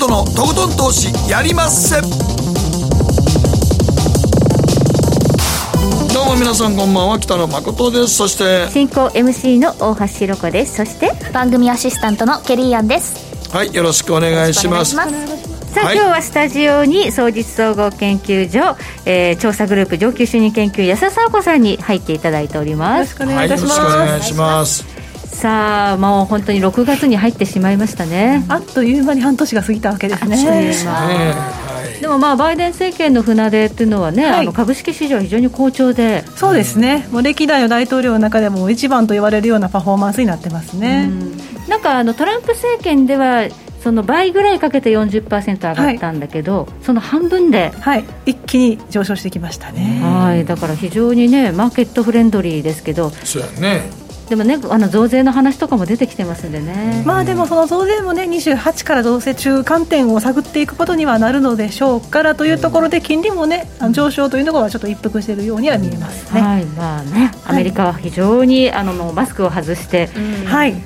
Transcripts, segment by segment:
誠のとことん投資やりまっせどうも皆さんこんばんは北野誠です。そして進行 MC の大橋ひろ子です。そして番組アシスタントのケリーアンです。はいよろしくお願いします。さあ、はい、今日はスタジオに総実総合研究所、えー、調査グループ上級主任研究安田沙子さんに入っていただいております。よろしくお願いします、はい、さあもう本当に6月に入ってしまいましたね。あっという間に半年が過ぎたわけですね。でもまあバイデン政権の船出っていうのはね、はい、あの株式市場非常に好調で。そうですね、もう歴代の大統領の中でも一番と言われるようなパフォーマンスになってますね、ん。なんかあのトランプ政権ではその倍ぐらいかけて40%上がったんだけど、はい、その半分で、はい、一気に上昇してきましたね。はい。だから非常にねマーケットフレンドリーですけど。そうやねでもね、あの増税の話とかも出てきてますんでね。まあでもその増税もね、28から増税中間点を探っていくことにはなるのでしょうからというところで金利もね上昇というのがちょっと一服しているようには見えますね。はい、まあね、アメリカは非常に、あのマスクを外して、はい。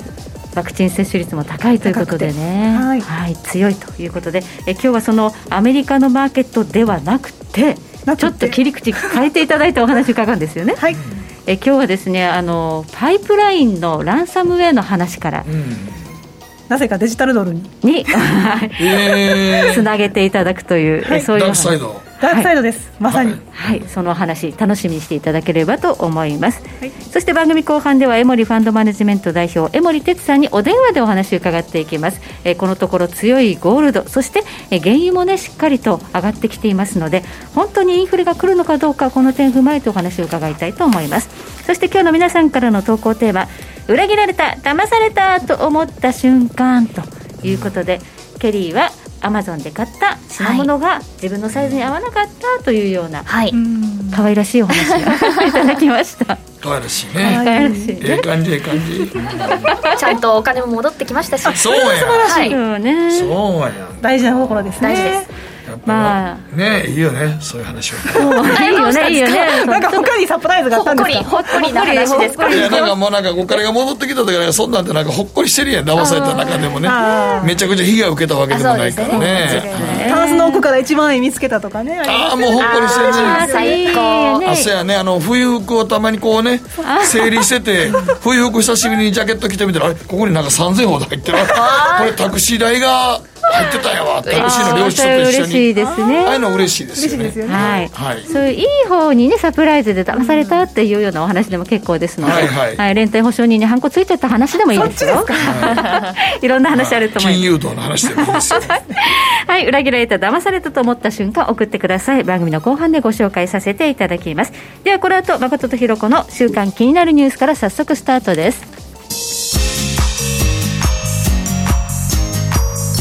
ワクチン接種率も高いということでね、はい、はい、強いということで。え今日はそのアメリカのマーケットではなくて。ちょっと切り口変えていただいてお話伺うんですよね。はいえ今日はですねあのパイプラインのランサムウェアの話から、うん、なぜかデジタルドルに。に つなげていただくという、はい、そういうダークサイドです、はい、まさに、はい、その話楽しみにしていただければと思います、はい、そして番組後半では江森ファンドマネジメント代表江森哲さんにお電話でお話を伺っていきます、えー、このところ強いゴールド。そして、えー、原油もねしっかりと上がってきていますので本当にインフレが来るのかどうかこの点踏まえてお話を伺いたいと思います。そして今日の皆さんからの投稿テーマ裏切られた騙されたと思った瞬間ということで、ケリーはアマゾンで買った品物が自分のサイズに合わなかったというような、はい、可愛らしいお話が いただきました。可愛らしいね。可愛らしいええ感じええ感じ。ちゃんとお金も戻ってきましたし。そうや。素晴らしい、はい、ね。そうや。大事なところですね。大事ですまあ。ねいいよねそういう話は、いいよねいいよね。なんか他にサプライズがあったんですか？ほっこりな話ですか？いやなんかもうなんかお金が戻ってきた時からそんなんてなんかほっこりしてるやん。騙された中でもね。めちゃくちゃ被害を受けたわけでもないからね。タンスの奥から1万円見つけたとかね。ああもうほっこりしてるね。最高。あそうやね。あの冬服をたまにこうね整理してて冬服久しぶりにジャケット着てみたらあれここになんか3000ほど入ってる。これタクシー代が入ってたやわタクシーの領収書と一緒に。嬉しいですね。ああいうの嬉しいですよね。はい、はい、そういういい方にねサプライズで騙されたっていうようなお話でも結構ですので、はいはい。はい、連帯保証人にハンコついちゃった話でもいいですよ。いろんな話あると思います、金融道の話でもいいですよ。はい裏切られた騙されたと思った瞬間送ってください番組の後半でご紹介させていただきます。ではこの後誠とひろ子の週刊気になるニュースから早速スタートです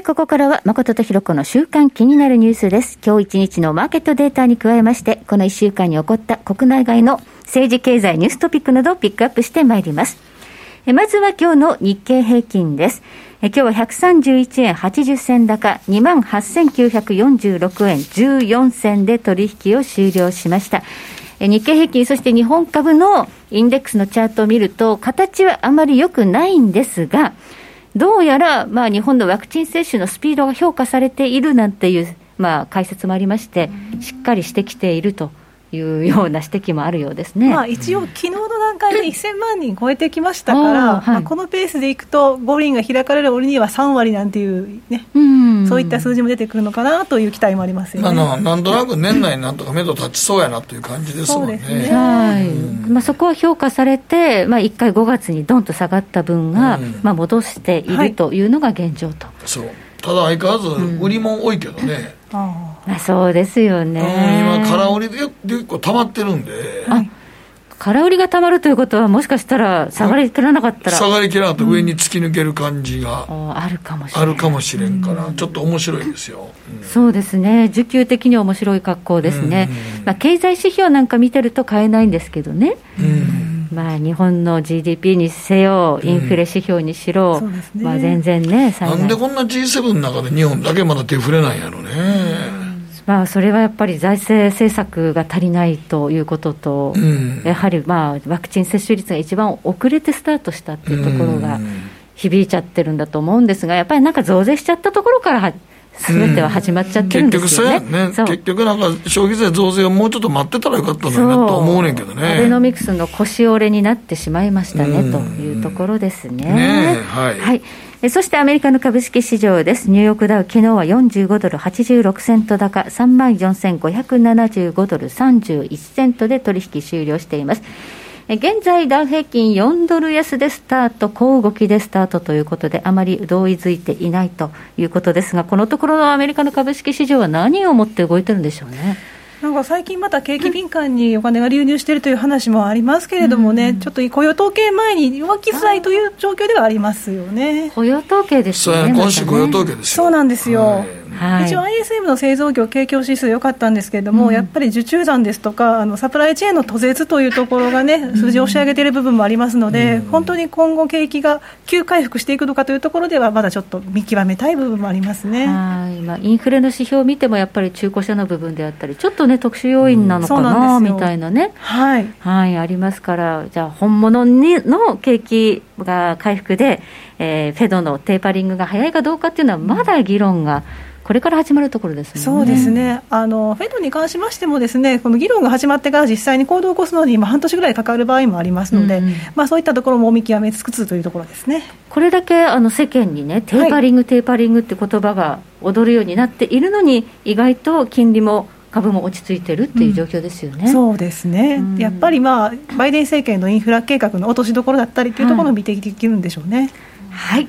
て、ここからは誠とひろ子の週間気になるニュースです。今日一日のマーケットデータに加えまして、この一週間に起こった国内外の政治経済ニューストピックなどをピックアップしてまいります。まずは今日の日経平均です。今日は131円80銭高、28,946円14銭で取引を終了しました。日経平均、そして日本株のインデックスのチャートを見ると、形はあまり良くないんですが、どうやら、まあ、日本のワクチン接種のスピードが評価されているなんていう、まあ、解説もありまして、しっかりしてきているというような指摘もあるようですね、まあ、一応、昨日の段階で1000万人超えてきましたから、はい、まあ、このペースでいくと、五輪が開かれる折には3割なんていうね、うん、そういった数字も出てくるのかなという期待もありますよね、まあ、なんとなく年内なんとか目処立ちそうやなという感じですもんね。そね。はい。まあ、そこは評価されて、まあ、1回5月にどんと下がった分が、うん、まあ、戻しているというのが現状と。そう。ただ相変わらず売りも多いけどね、あそうですよね、今、空売りで結構溜まってるんで、空売りがたまるということは、もしかしたら下がりきらなかったら、下がりきらなかった。ら上に突き抜ける感じが、うん、あるかもしれあるかもしれんから、ちょっと面白いですよ、うん、そうですね、需給的に面白い格好ですね、まあ、経済指標なんか見てると買えないんですけどね。まあ、日本の GDP にせよ、インフレ指標にしろ、うんね、まあ、全然ね、なんでこんな G7 の中で日本だけまだ手触れないんやろね。まあ、それはやっぱり財政政策が足りないということと、うん、やはりまあワクチン接種率が一番遅れてスタートしたっていうところが響いちゃってるんだと思うんですが、やっぱりなんか増税しちゃったところからすべては始まっちゃってるんですよね、うん、結局ね。結局なんか消費税増税をもうちょっと待ってたらよかったのになと思うねんけどね。アベノミクスの腰折れになってしまいましたね、というところですね。ねはい、はいそしてアメリカの株式市場です。ニューヨークダウ、昨日は45ドル86セント高、34,575ドル31セントで取引終了しています。現在、ダウ平均4ドル安でスタート、小動きでスタートということで、あまり同意づいていないということですが、このところのアメリカの株式市場は何をもって動いてるんでしょうね。なんか最近また景気敏感にお金が流入しているという話もありますけれどもね、うん、ちょっと雇用統計前に弱気づらいという状況ではありますよね。雇用統計ですね。今週雇用統計ですそうなんですよ。はいはい、一応 ISM の製造業景況指数良かったんですけれども、うん、やっぱり受注残ですとかあのサプライチェーンの途絶というところがね数字を押し上げている部分もありますので、うん、本当に今後景気が急回復していくのかというところではまだちょっと見極めたい部分もありますね。はい。まあ、インフレの指標を見てもやっぱり中古車の部分であったりちょっとね特殊要因なのかな、うん、みたいなね。はい、はい、ありますからじゃあ本物にの景気が回復で、えー、フェドのテーパリングが早いかどうかっていうのはまだ議論が、うんこれから始まるところです、ね、そうですね。あの、フェドに関しましてもです、ね、この議論が始まってから実際に行動を起こすのに、今、半年ぐらいかかる場合もありますので、うん、まあ、そういったところも見極めつつというところですね。これだけあの世間にね、テーパリング、はい、テーパリングって言葉が踊るようになっているのに、意外と金利も株も落ち着いてるっていう状況ですよね、うん、そうですね、うん、やっぱり、まあ、バイデン政権のインフラ計画の落としどころだったりというところを見ていけるんでしょうね。はい、はい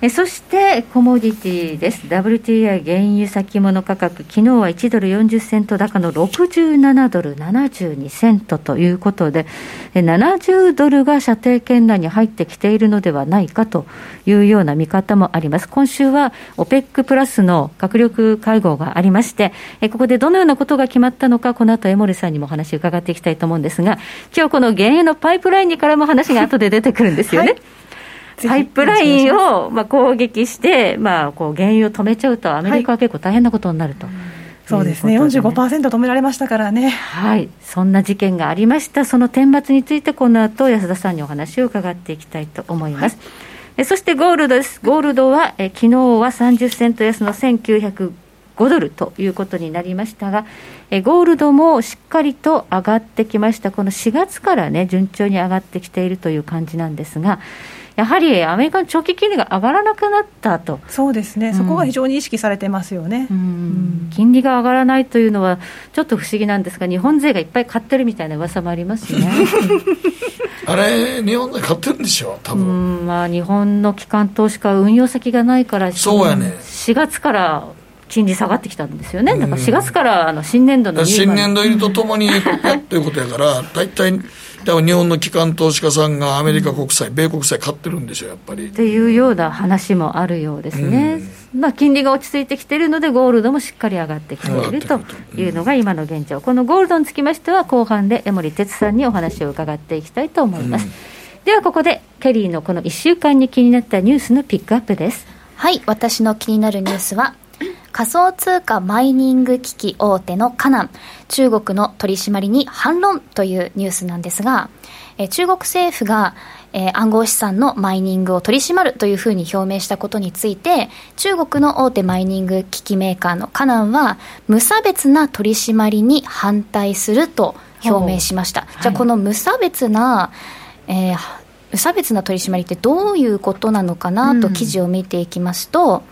えそしてコモディティです。WTI 原油先物価格、昨日は1ドル40セント高の67ドル72セントということで、70ドルが射程圏内に入ってきているのではないかというような見方もあります。今週は OPEC プラスの閣僚会合がありまして、ここでどのようなことが決まったのか、この後江森さんにもお話伺っていきたいと思うんですが、今日この原油のパイプラインにからも話が後で出てくるんですよね。はいパイプラインをまあ攻撃して、まあ、こう原油を止めちゃうと、アメリカは結構大変なことになると。はいそうですね、45%止められましたからね。はい、そんな事件がありました、その天末について、この後安田さんにお話を伺っていきたいと思います。はい、えそしてゴールドです、ゴールドはえ昨日は30セント安の1905ドルということになりましたが、えゴールドもしっかりと上がってきました、この4月からね、順調に上がってきているという感じなんですが、やはりアメリカの長期金利が上がらなくなったと。そうですね、うん、そこが非常に意識されてますよね、うん、金利が上がらないというのは、ちょっと不思議なんですが、日本勢がいっぱい買ってるみたいな噂もありますね。あれ、日本で買ってるんでしょ、多分、うん。まあ、日本の機関投資家は運用先がないから、そうやね。4月から金利下がってきたんですよね、だから4月からあの新年度の新年度入りとともに やっていうことやから、大体。多分日本の機関投資家さんがアメリカ国債、米国債買ってるんでしょ、やっぱり。っていうような話もあるようですね、うん、まあ、金利が落ち着いてきているので、ゴールドもしっかり上がってきているというのが今の現状、このゴールドにつきましては、後半で江森哲さんにお話を伺っていきたいと思います。うん、ではここで、ケリーのこの1週間に気になったニュースのピックアップです。はい、私の気になるニュースは、仮想通貨マイニング機器大手のカナン、中国の取り締まりに反論というニュースなんですが、え中国政府が、えー、暗号資産のマイニングを取り締まるというふうに表明したことについて中国の大手マイニング機器メーカーのカナンは無差別な取り締まりに反対すると表明しました、じゃあこの無差別な、えー、無差別な取り締まりってどういうことなのかなと記事を見ていきますと、うん、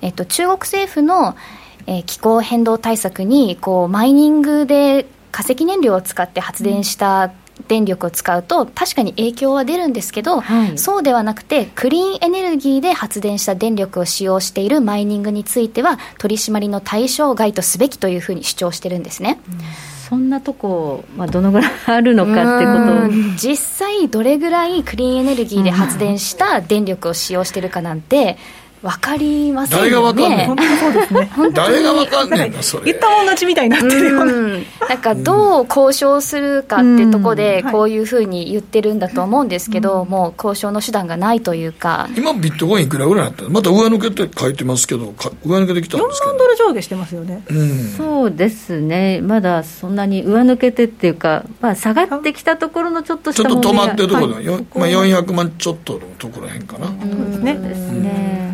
えっと、中国政府の、えー、気候変動対策にこうマイニングで化石燃料を使って発電した電力を使うと確かに影響は出るんですけど、はい、そうではなくてクリーンエネルギーで発電した電力を使用しているマイニングについては取り締まりの対象外とすべきというふうに主張してるんですね。そんなとこ、まあ、どのぐらいあるのかっていうこと。を実際どれぐらいクリーンエネルギーで発電した電力を使用してるかなんて、分かりませんよね。誰が分かんね本当そうですね。誰が分かんねんそれ。言ったもん勝ちみたいになってるような。ん、なんかどう交渉するかってとこで、こういうふうに言ってるんだと思うんですけど、もう交渉の手段がないというか。今ビットコインいくらぐらいなったまた上抜けって書いてますけど、上抜けてきたんですけど。4万ドル上下してますよね。うん、そうですね。まだそんなに上抜けてっていうか、まあ下がってきたところのちょっとちょっと止まってるところだ、はい、まあ400万ちょっとのところへんかな。そうですね。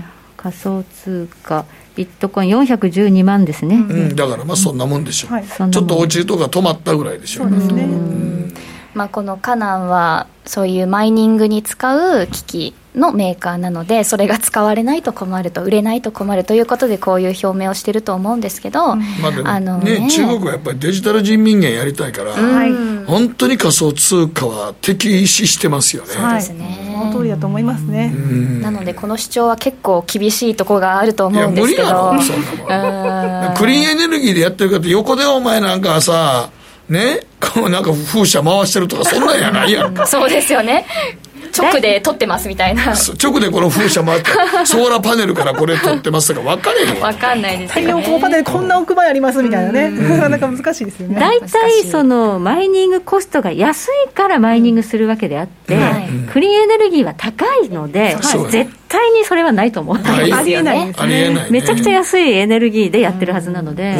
仮想通貨ビットコイン412万ですね、うん、だからまあそんなもんでしょう、はい、ちょっと落ちるとか止まったぐらいでしょう、ね、そうですね、まあ、このカナンはそういうマイニングに使う機器のメーカーなのでそれが使われないと困ると売れないと困るということでこういう表明をしてると思うんですけど、うん、まあのね、ね、中国はやっぱりデジタル人民元やりたいから、うん、本当に仮想通貨は敵視してますよね。そうですね、その通りだと思いますね、なのでこの主張は結構厳しいところがあると思うんですけど。クリーンエネルギーでやってるかって横でお前なんかさね、こうなんか風車回してるとかそんなんやないやんそうですよね直で撮ってますみたいな。直でこの風車回って ソーラーパネルからこれ撮ってますとか分かれへん分かんないですよ、ね、太陽光パネルこんな奥までありますみたいなね。なか難しいですよね。大体そのマイニングコストが安いからマイニングするわけであって、クリーンエネルギーは高いので、絶対にそれはないと思う。ありえないですね。めちゃくちゃ安いエネルギーでやってるはずなので、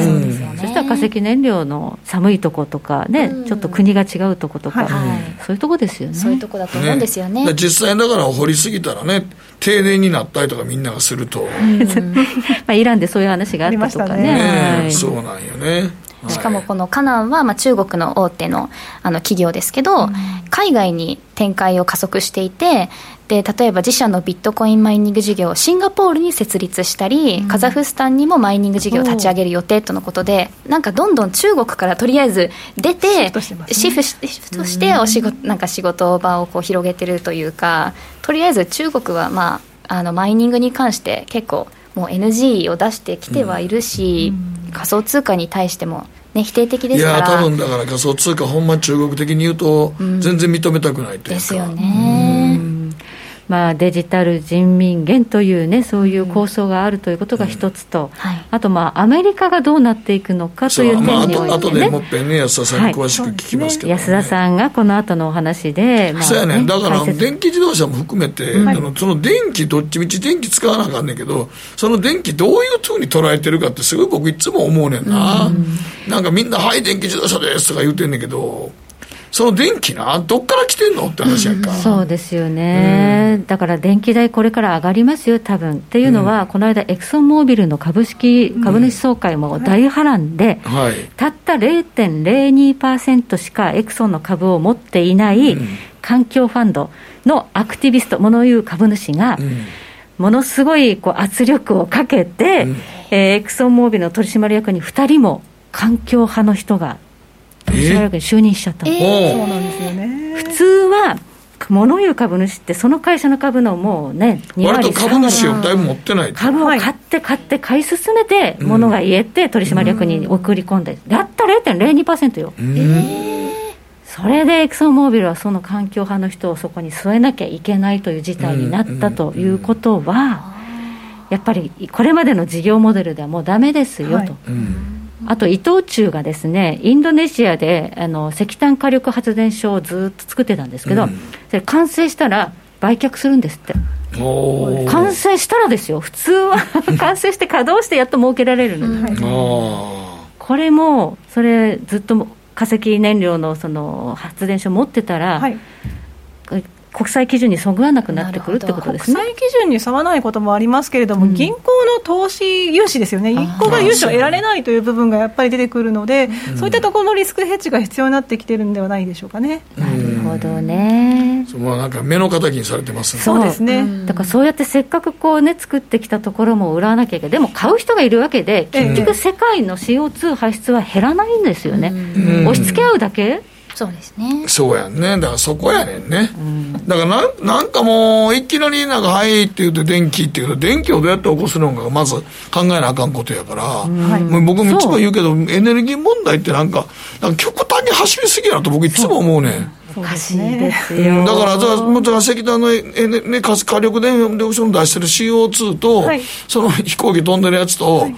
そしたら化石燃料の寒いとことかね、ちょっと国が違うとことか、そういうとこですよね。そういうとこだと思うんですよね。実際だから掘りすぎたらね停電になったりとかみんながすると、まあ、イランでそういう話があったとかね。ね、そうなんよね。しかもこのカナンはまあ中国の大手のあの企業ですけど、海外に展開を加速していてで例えば自社のビットコインマイニング事業をシンガポールに設立したり、うん、カザフスタンにもマイニング事業を立ち上げる予定とのことでなんかどんどん中国からとりあえず出てシフトしてお仕事なんか仕事場をこう広げてるというかとりあえず中国は、まあ、あのマイニングに関して結構もう NG を出してきてはいるし、うん、仮想通貨に対してもね、否定的ですから。いや多分だから仮想通貨ほんま中国的に言うと、全然認めたくないというか、ですよね、まあ、デジタル人民元というね、そういう構想があるということが一つと、うんはい、あと、まあ、アメリカがどうなっていくのかという点において、ね、まあ、後でもっぺんね、安田さんに詳しく聞きますけど、ね。はい、安田さんがこの後のお話で、まあ、そうやね、だから電気自動車も含めて、あのその電気、どっちみち電気使わなあかんねんけど、その電気、どういうふうに捉えてるかって、すごい僕、いつも思うねんな、うん、なんかみんな、はい、電気自動車ですとか言うてんねんけど、その電気な、どっから来てんのって話やんか、そうですよね、うん、だから電気代、これから上がりますよ、多分。っていうのは、うん、この間、エクソンモービルの株式、株主総会も大波乱で、うんはい、たった0.02%しかエクソンの株を持っていない環境ファンドのアクティビスト、物言う株主が、ものすごいこう圧力をかけて、うん、えー、エクソンモービルの取締役に2人も環境派の人が取締役に就任しちゃったの、えー、そうなんですよね。普通は物言う株主ってその会社の株のもうね2割株主をだいぶ持ってない株を買って買って買い進めて物が言えて取締役に送り込んで、やった0.02%よ、えー、それでエクソンモービルはその環境派の人をそこに据えなきゃいけないという事態になったということは、やっぱりこれまでの事業モデルではもうだめですよと。はい。うんあと伊藤忠がですねインドネシアであの石炭火力発電所をずっと作ってたんですけど、うん、それ完成したら売却するんですって。完成したらですよ、普通は 完成して稼働してやっと儲けられるので、これも、それ、ずっと化石燃料のその発電所持ってたら、はい、国際基準にそぐわなくなってくるってことですね国際基準に沿わないこともありますけれども、うん、銀行の投資融資ですよね、銀行が融資を得られないという部分がやっぱり出てくるので、うん、そういったところのリスクヘッジが必要になってきてるんではないでしょうかね。なるほどね。そまあなんか目の敵にされてますね。そうですね。だからそうやってせっかくこうね作ってきたところも売らなきゃいけない。でも買う人がいるわけで、結局世界の CO2 排出は減らないんですよね。押し付け合うだけそうですね。そうやんね。だからそこやねんね、うん、だからななんかもういきなりなんか「はい」って言うて電気って言うと電気をどうやって起こすのかまず考えなあかんことやから、うん、もう僕もい。つも言うけどエネルギー問題ってなんかなんか極端に走りすぎやなと僕いつも思うねんそうですね。だから、じゃあ、もちろん石炭の、ね、ね、火力電力所の出してる CO2 と、はい、その飛行機飛んでるやつと、はい、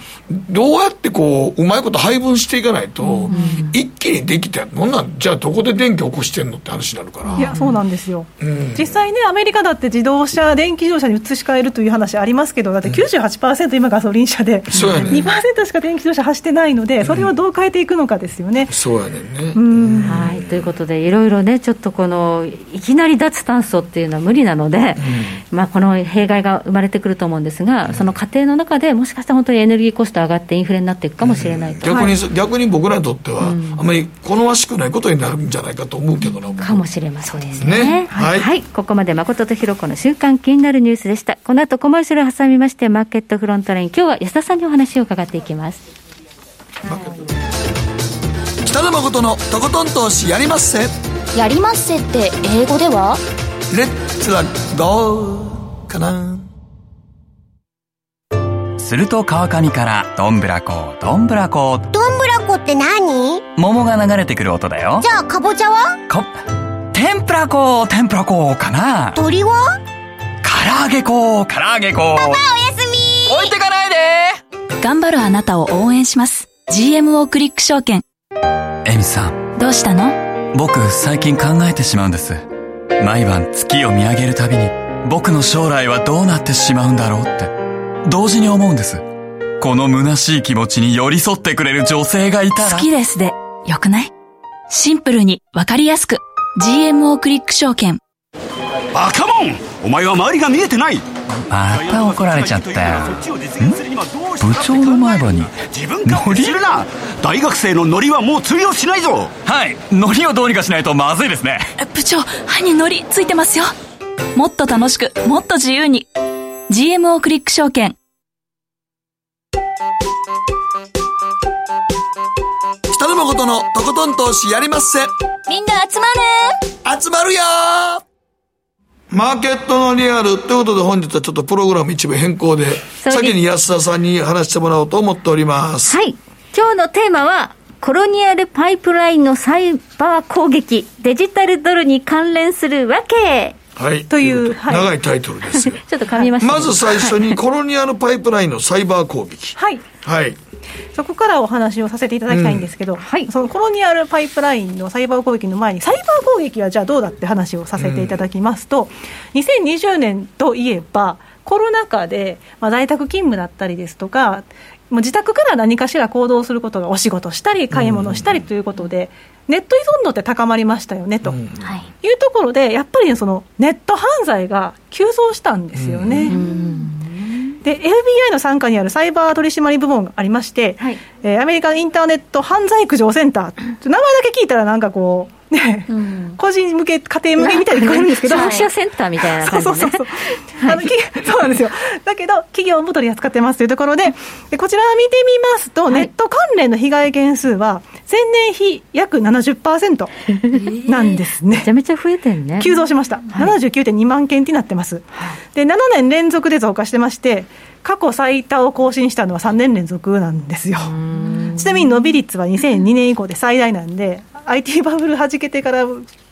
どうやってこう、うまいこと配分していかないと、うん、一気にできて、こんなん、じゃあどこで電気起こしてんのって話になるから。いや、そうなんですよ。うん、実際ね、アメリカだって自動車、電気自動車に移し替えるという話ありますけど、だって98%今ガソリン車で、うん、そうやね、2%しか電気自動車走ってないので、それをどう変えていくのかですよね。そうやねんね。うん、はい、ということで、いろいろね、ちょっとこの、いきなり脱炭素っていうのは無理なので、うん、まあ、この弊害が生まれてくると思うんですが、うん、その過程の中でもしかしたら本当にエネルギーコスト上がってインフレになっていくかもしれないと、逆に、はい、逆に僕らにとっては、あまり好ましくないことになるんじゃないかと思うけどな、かもしれませんね。ね、はい、はい、ここまで誠とひろ子の週刊気になるニュースでした。この後コマーシャルを挟みましてマーケットフロントライン今日は安田さんにお話を伺っていきます。北野誠のとことん投資やりまっせやりまっせって英語では？レッツはどうかな？すると川上からどんぶらこどんぶらこどんぶらこって何？桃が流れてくる音だよ。じゃあかぼちゃは？か天ぷらこ天ぷらこかな？鳥は？唐揚げこ唐揚げこパパおやすみ。置いてかないで。頑張るあなたを応援します。GMO クリック証券。エミさん。どうしたの？僕最近考えてしまうんです。毎晩月を見上げるたびに僕の将来はどうなってしまうんだろうって同時に思うんです。この虚しい気持ちに寄り添ってくれる女性がいたら。好きですで、よくない？シンプルにわかりやすく。GMO クリック証券。バカモンお前は周りが見えてないまた怒られちゃったよ。部長の前歯に自分勝手するな。大学生のノリはもう通用しないぞ。はい。ノリをどうにかしないとまずいですね。部長歯にノリついてますよ。もっと楽しくもっと自由に。GMO クリック証券。北野誠のとことん投資やりまっせ。みんな集まる。集まるよマーケットのリアルということで本日はちょっとプログラム一部変更で、先に安田さんに話してもらおうと思っております。はい。今日のテーマは、コロニアルパイプラインのサイバー攻撃、デジタルドルに関連するわけ。はい。という、はい、長いタイトルです ちょっと噛みました、まず最初に、コロニアルパイプラインのサイバー攻撃。はい。はい。そこからお話をさせていただきたいんですけど、うん、はい、そのコロニアルパイプラインのサイバー攻撃の前に、サイバー攻撃はじゃあどうだって話をさせていただきますと、うん、2020年といえば、コロナ禍で、まあ、在宅勤務だったりですとか、もう自宅から何かしら行動することがお仕事したり、買い物したりということで、ネット依存度って高まりましたよねと、い。うところで、やっぱりそのネット犯罪が急増したんですよね。で FBI の傘下にあるサイバー取締部門がありまして、はい、えー、アメリカインターネット犯罪駆除センター、名前だけ聞いたらなんかこう、ね、うん、個人向け、家庭向けみたいに聞こえるんですけど、消費者センターみたい。な感じ、ね、そうそう。そうあの そうなんですよ、だけど、企業も取り扱ってますというところで、でこちら見てみますと、はい、ネット関連の被害件数は、前年比約70%なんですね。めちゃめちゃ増えてるね。急増しました。はい、79.2万件になってます。で、7年連続で増加してまして、過去最多を更新したのは3年連続なんですよ。ちなみに伸び率は2002年以降で最大なんで、IT バブルはじけてから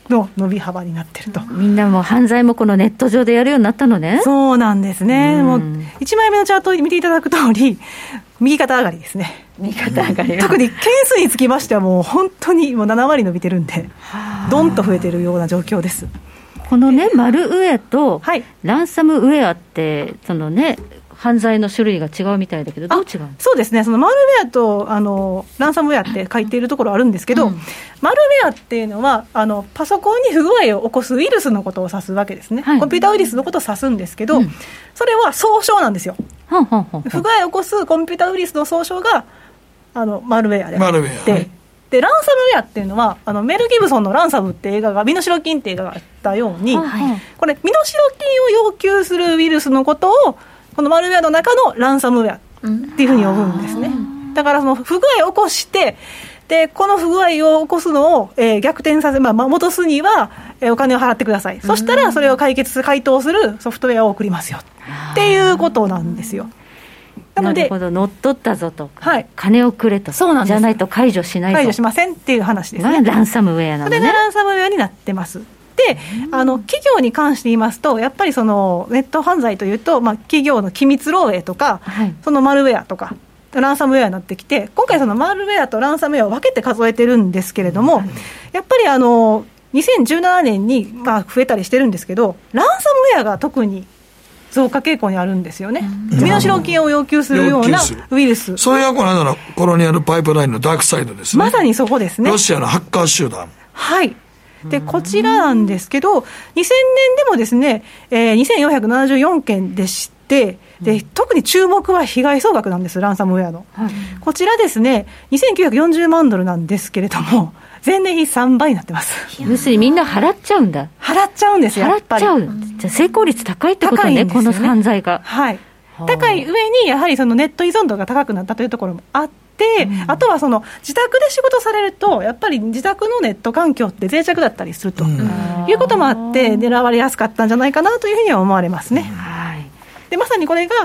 の伸び幅になってると。みんなも犯罪もこのネット上でやるようになったのね。そうなんですね、うもう1枚目のチャートを見ていただく通り、右肩上がりですね、右肩上がり、特に件数につきましては、もう本当にもう7割伸びてるんで、どんと増えてるような状況です。このね、マルウェアとランサムウェアって、そのね、犯罪の種類が違うみたいだけど、どう違うそうですね、そのマルウェアとあのランサムウェアって書いているところあるんですけど、うん、マルウェアっていうのはあの、パソコンに不具合を起こすウイルスのことを指すわけですね、はい、コンピューターウイルスのことを指すんですけど、うん、それは総称なんですよ、不具合を起こすコンピューターウイルスの総称があのマルウェアでマルウェア、はいでランサムウェアっていうのはあのメル・ギブソンの「ランサム」って映画が身代金って映画があったように、はい、これ身代金を要求するウイルスのことをこのマルウェアの中のランサムウェアっていうふうに呼ぶんですね。だからその不具合を起こして、でこの不具合を起こすのを、えー、逆転させ、まあ、戻すには、えー、お金を払ってください、そしたらそれを解決、回答するソフトウェアを送りますよっていうことなんですよ。なので、なるほど、乗っ取ったぞと、はい、金をくれと、そうなんじゃないと解除しない解除しませんっていう話ですね。ランサムウェアなのね。それがランサムウェアになってます。で、あの企業に関して言いますと、やっぱりそのネット犯罪というと、まあ、企業の機密漏洩とか、はい、そのマルウェアとか、ランサムウェアになってきて、今回、そのマルウェアとランサムウェアを分けて数えてるんですけれども、やっぱりあの2017年にまあ増えたりしてるんですけど、ランサムウェアが特に増加傾向にあるんですよね、身代金を要求するようなウイルス。それがこの間のコロニアルパイプラインのダークサイドですね。まさにそこですね。ロシアのハッカー集団。はいでこちらなんですけど、2000年でもですね、えー、2474件でして、で特に注目は被害総額なんです、ランサムウェアの。はい、こちらですね、2940万ドルなんですけれども、前年比3倍になってます。要するにみんな払っちゃうんだ。払っちゃうんですよ。払っちゃう。じゃ成功率高いってことね、ねこの犯罪が。はい。高い上に、やはりそのネット依存度が高くなったというところもあって、うん、あとはその自宅で仕事されると、やっぱり自宅のネット環境って脆弱だったりすると、いうこともあって、狙われやすかったんじゃないかなというふうには思われますね。はい、でまさにこれが、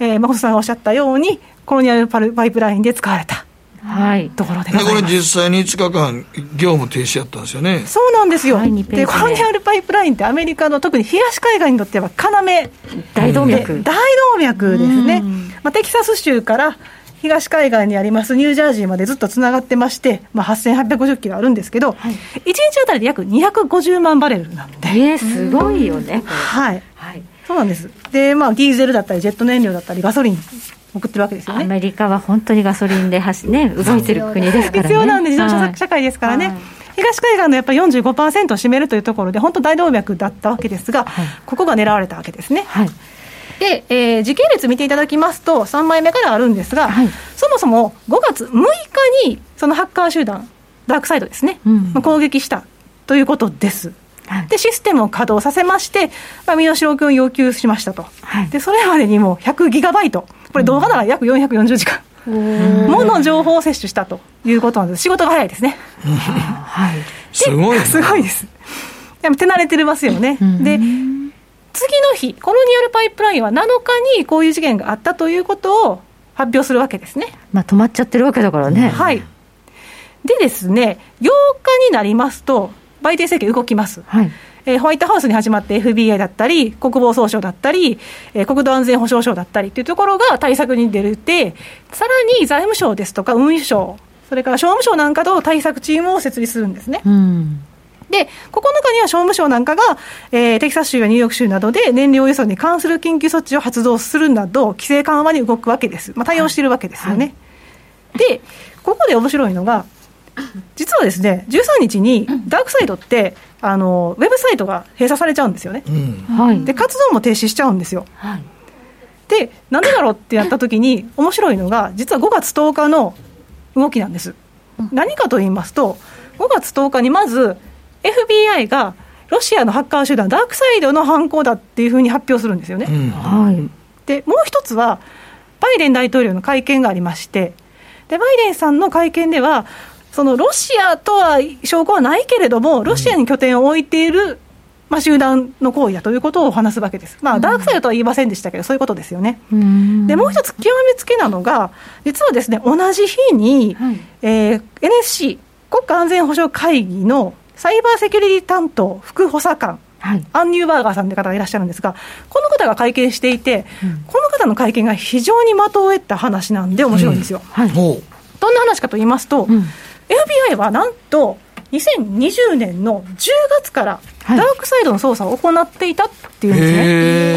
えー、誠さんがおっしゃったように、コロニアルパイプラインで使われた。はい、ところでこれ実際に5日間業務停止やったんですよね。そうなんですよ、はい、でコロニアルパイプラインってアメリカの特に東海岸にとっては要大動脈。大動脈ですね、まあ、テキサス州から東海岸にありますニュージャージーまでずっとつながってまして、まあ、8850キロあるんですけど、はい、1日あたりで約250万バレルなんで、えー、すごいよね、はい、はい、そうなんです。で、まあ、ディーゼルだったりジェット燃料だったりガソリン送ってるわけですよね。アメリカは本当にガソリンで走、ね、動いてる国ですからね。必要なんで、自動車社会ですからね。はい。東海岸のやっぱり45%を占めるというところで、本当、大動脈だったわけですが、はい、ここが狙われたわけですね。はい、で、えー、時系列見ていただきますと、3枚目からあるんですが、はい、そもそも5月6日に、そのハッカー集団、ダークサイドですね、うん、攻撃したということです。でシステムを稼働させまして、まあ、身代金を要求しましたと、はい、でそれまでにも100ギガバイト、これ、動画なら約440時間。もの情報を摂取したということなんです、仕事が早いですね。はい、すごい、すごいです。でも手慣れてますよね。で日、コロニアルパイプラインは7日にこういう事件があったということを発表するわけですね。まあ、止まっちゃってるわけだからね。はい。でですね、8日になりますと、バイデン政権動きます。はい。えー、ホワイトハウスに始まって FBI だったり、国防総省だったり、えー、国土安全保障省だったりというところが対策に出るて、さらに財務省ですとか運輸省、それから商務省なんかと対策チームを設立するんですね。うんで、ここの中には商務省なんかが、えー、テキサス州やニューヨーク州などで燃料輸送に関する緊急措置を発動するなど、規制緩和に動くわけです。まあ、対応しているわけですよね。はい、で、ここで面白いのが、実はですね、13日にダークサイドって、あのウェブサイトが閉鎖されちゃうんですよね、うん、で活動も停止しちゃうんですよ。はい、で、なんでだろうってやったときに、面白いのが、実は5月10日の動きなんです。何かと言いますと、5月10日にまず、FBI がロシアのハッカー集団、ダークサイドの犯行だっていうふうに発表するんですよね。うん、はい、でもう一つは、バイデン大統領の会見がありまして、でバイデンさんの会見では、そのロシアとは証拠はないけれども、ロシアに拠点を置いている、まあ、集団の行為だということを話すわけです。まあ、ダークサイドとは言いませんでしたけど、そういうことですよね。で、もう一つ極めつけなのが、実はですね、同じ日に、はい、えー、NSC、国家安全保障会議のサイバーセキュリティ担当副補佐官、はい、アン・ニューバーガーさんという方がいらっしゃるんですが、この方が会見していて、うん、この方の会見が非常に的を得た話なんで、面白いんですよ。うん。はい、どんな話かと言いますと、うん。FBI はなんと2020年の10月からダークサイドの捜査を行っていたっていうんですね、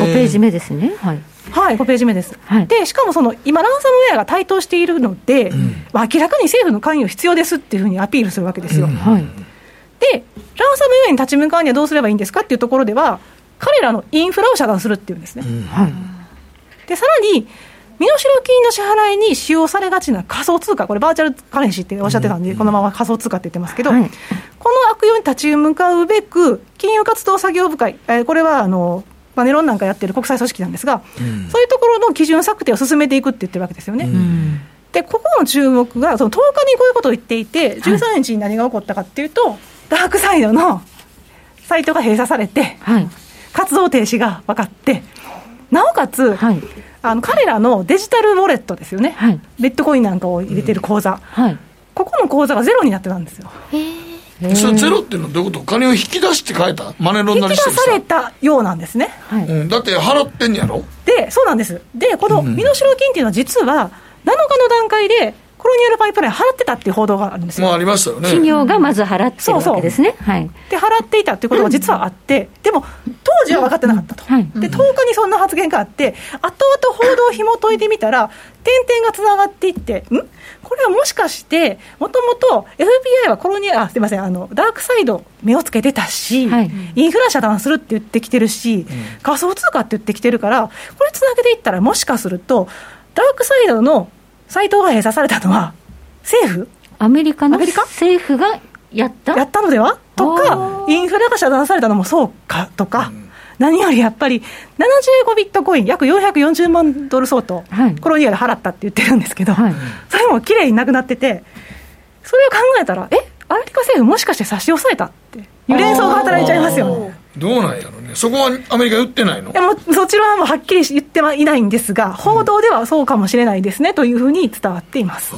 はい、5ページ目ですね。はい。はい、5ページ目です、はい、でしかもその今、ランサムウェアが台頭しているので、うん、明らかに政府の関与必要ですっていうふうにアピールするわけですよ。うん、はい、で、ランサムウェアに立ち向かうにはどうすればいいんですかっていうところでは、彼らのインフラを遮断するっていうんですね。うん、はい、でさらに身代金の支払いに使用されがちな仮想通貨、これ、バーチャルカレンシーっておっしゃってたんで、このまま仮想通貨って言ってますけど、はい、この悪用に立ち向かうべく、金融活動作業部会、えー、これはあの、まあ、ネロンなんかやってる国際組織なんですが、うん、そういうところの基準策定を進めていくって言ってるわけですよね。うん。でここの注目がその10日にこういうことを言っていて13日に何が起こったかっていうと、ダークサイドのサイトが閉鎖されて、はい。活動停止が分かってなおかつ、はい。あの彼らのデジタルウォレットですよね、はい。ビットコインなんかを入れてる口座、はい。ここの口座がゼロになってたんですよ。それゼロっていうのはどういうこと？金を引き出して変えた？マネロン引き出なりしてるされたようなんですねはい。うん、だって払ってんやろ？でそうなんです。でこの身代金っていうのは実は7日の段階でコロニアルパイプライン払ってたっていう報道があるんですよ、まあありましたよね。企業がまず払ってるわけですね。はい。で払っていたっていうことが実はあって、でも当時は分かってなかったと、はいで10日にそんな発言があって、後々報道を紐解いてみたら、点々がつながっていって、ん？これはもしかして、もともと FBI はコロニア、あすみませんあの、ダークサイド、目をつけてたし、はい。インフラ遮断するって言ってきてるし、仮想通貨って言ってきてるから、これつなげていったら、もしかすると、ダークサイドのサイトが閉鎖されたのは、政府？アメリカのアメリカ？政府がやった？やったのでは？とか、インフラが遮断されたのもそうかとか、何よりやっぱり、75ビットコイン、約440万ドル相当、はい。コロニアで払ったって言ってるんですけど、はい。それも綺麗になくなってて、それを考えたら、えアメリカ政府、もしかして差し押さえたっていう連想が働いちゃいますよね。どうなんやろね。そこはアメリカ言ってないの？いやもうそちらはもうはっきり言ってはいないんですが、報道ではそうかもしれないですねというふうに伝わっています。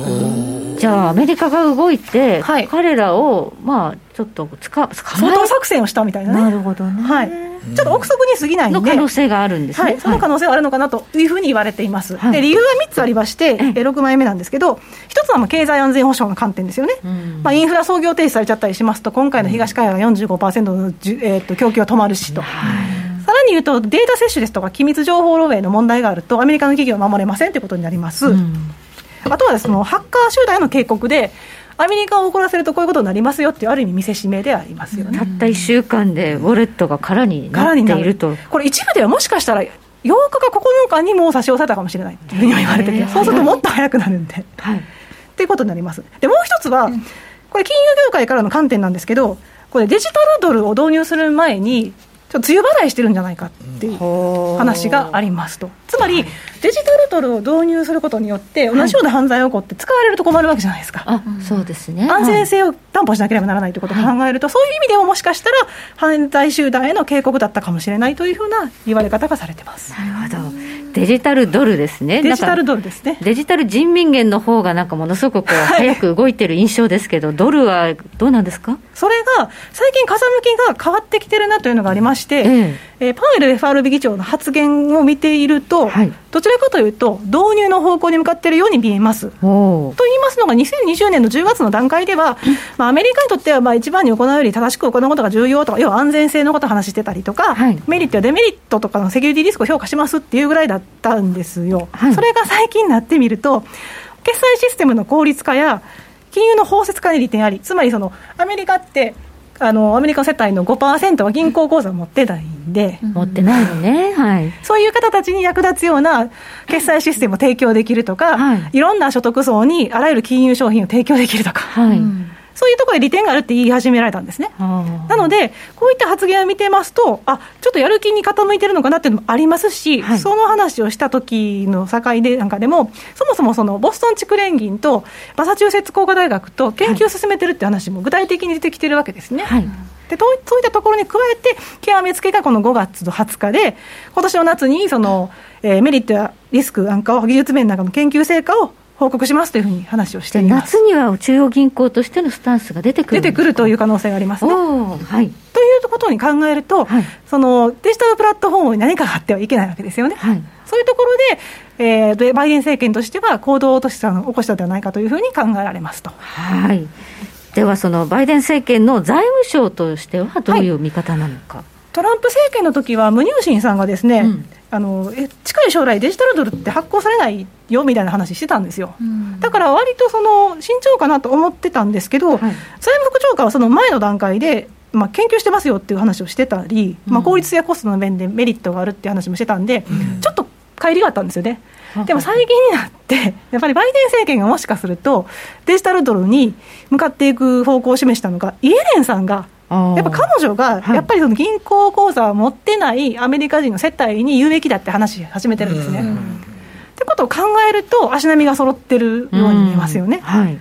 じゃあ、アメリカが動いて、はい彼らを、まあ、ちょっと相え当作戦をしたみたいなね。なるほどね。はい。ちょっと憶測に過ぎない。の可能性があるんですね。はい、その可能性はあるのかなというふうに言われています。はいで理由は3つありまして、え6枚目なんですけど、1つはまあ経済安全保障の観点ですよね、んまあ、インフラ操業停止されちゃったりしますと、今回の東海岸45%のじゅ、えー、と供給は止まるしと。さらに言うと、データ摂取ですとか、機密情報漏洩の問題があると、アメリカの企業は守れませんということになります。あとはそのハッカー集団への警告で、アメリカを怒らせるとこういうことになりますよっていう、ある意味見せしめでありますよね。たった1週間でウォレットが空になっていると。これ一部ではもしかしたら8日か9日にもう差し押さえたかもしれないというふうには言われてて、そうするともっと早くなるんで、はい。っていうことになります。で、もう一つは、これ金融業界からの観点なんですけど、これデジタルドルを導入する前に、ちょっと梅雨払いしてるんじゃないかっていう話がありますと。つまり、デジタルドルを導入することによって、同じような犯罪が起こって使われると困るわけじゃないですか。あ、そうですね。安全はい性を担保しなければならないということを考えると、そういう意味でももしかしたら犯罪集団への警告だったかもしれないというふうな言われ方がされてます。なるほど。デジタルドルですね。デジタルドドルですね。デジタル人民元の方がなんかものすごくこう早く動いてる印象ですけど、ドルはどうなんですか？それが最近、風向きが変わってきてるなというのがありまして、えええーパウエル FRB 議長の発言を見ていると、はいどちらかというと、導入の方向に向かっているように見えます。おと言いますのが、2020年の10月の段階では、まあ、アメリカにとってはまあ一番に行うより正しく行うことが重要とか、要は安全性のことを話してたりとか、はいメリットやデメリットとかのセキュリティリスクを評価しますっていうぐらいだったんですよ。はいそれが最近になってみると、決済システムの効率化や、金融の包摂化に利点あり、つまりそのアメリカって、あのアメリカ世帯の5%は銀行口座を持ってないんで、持ってないのね。はい。そういう方たちに役立つような決済システムを提供できるとか、はいい、ろんな所得層にあらゆる金融商品を提供できるとか、はい。そういうところで利点があるって言い始められたんですね。なので、こういった発言を見てますと、あちょっとやる気に傾いてるのかなっていうのもありますし、はいその話をした時の境でなんかでも、そもそもそのボストン地区連銀とマサチューセッツ工科大学と研究を進めてるって話も具体的に出てきてるわけですね。はい。でとそういったところに加えて、極めつけがこの5月の20日で、今年の夏にその、えーメリットやリスクなんかを、技術面なんかの研究成果を報告しますというふうに話をしてでいます夏。には中央銀行としてのスタンスが出てくる出てくるというう可能性がありますね。はい。ということに考えると、はいそのデジタルプラットフォームに何かがあってはいけないわけですよね。はい。そういうところで、えーでバイデン政権としては行動を起こしたの起こしたのではないかというふうに考えられますと。はい。では、そのバイデン政権の財務省としてはどういう見方なのか。トランプ政権の時は、ムニューシンさんがですね、うん。あのえ近い将来、デジタルドルって発行されないよみたいな話してたんですよ。だから割とその慎重かなと思ってたんですけど、財務副長官はその前の段階で、まあ、研究してますよっていう話をしてたり、まあ、効率やコストの面でメリットがあるっていう話もしてたんで、ちょっと乖離があったんですよね。でも最近になって、やっぱりバイデン政権がもしかすると、デジタルドルに向かっていく方向を示したのが、イエレンさんが、やっぱ彼女が、はい。やっぱりその銀行口座を持ってないアメリカ人の世帯に言うべきだって話し始めてるんですね。っってことを考えると、足並みが揃ってるように見えますよね。はい。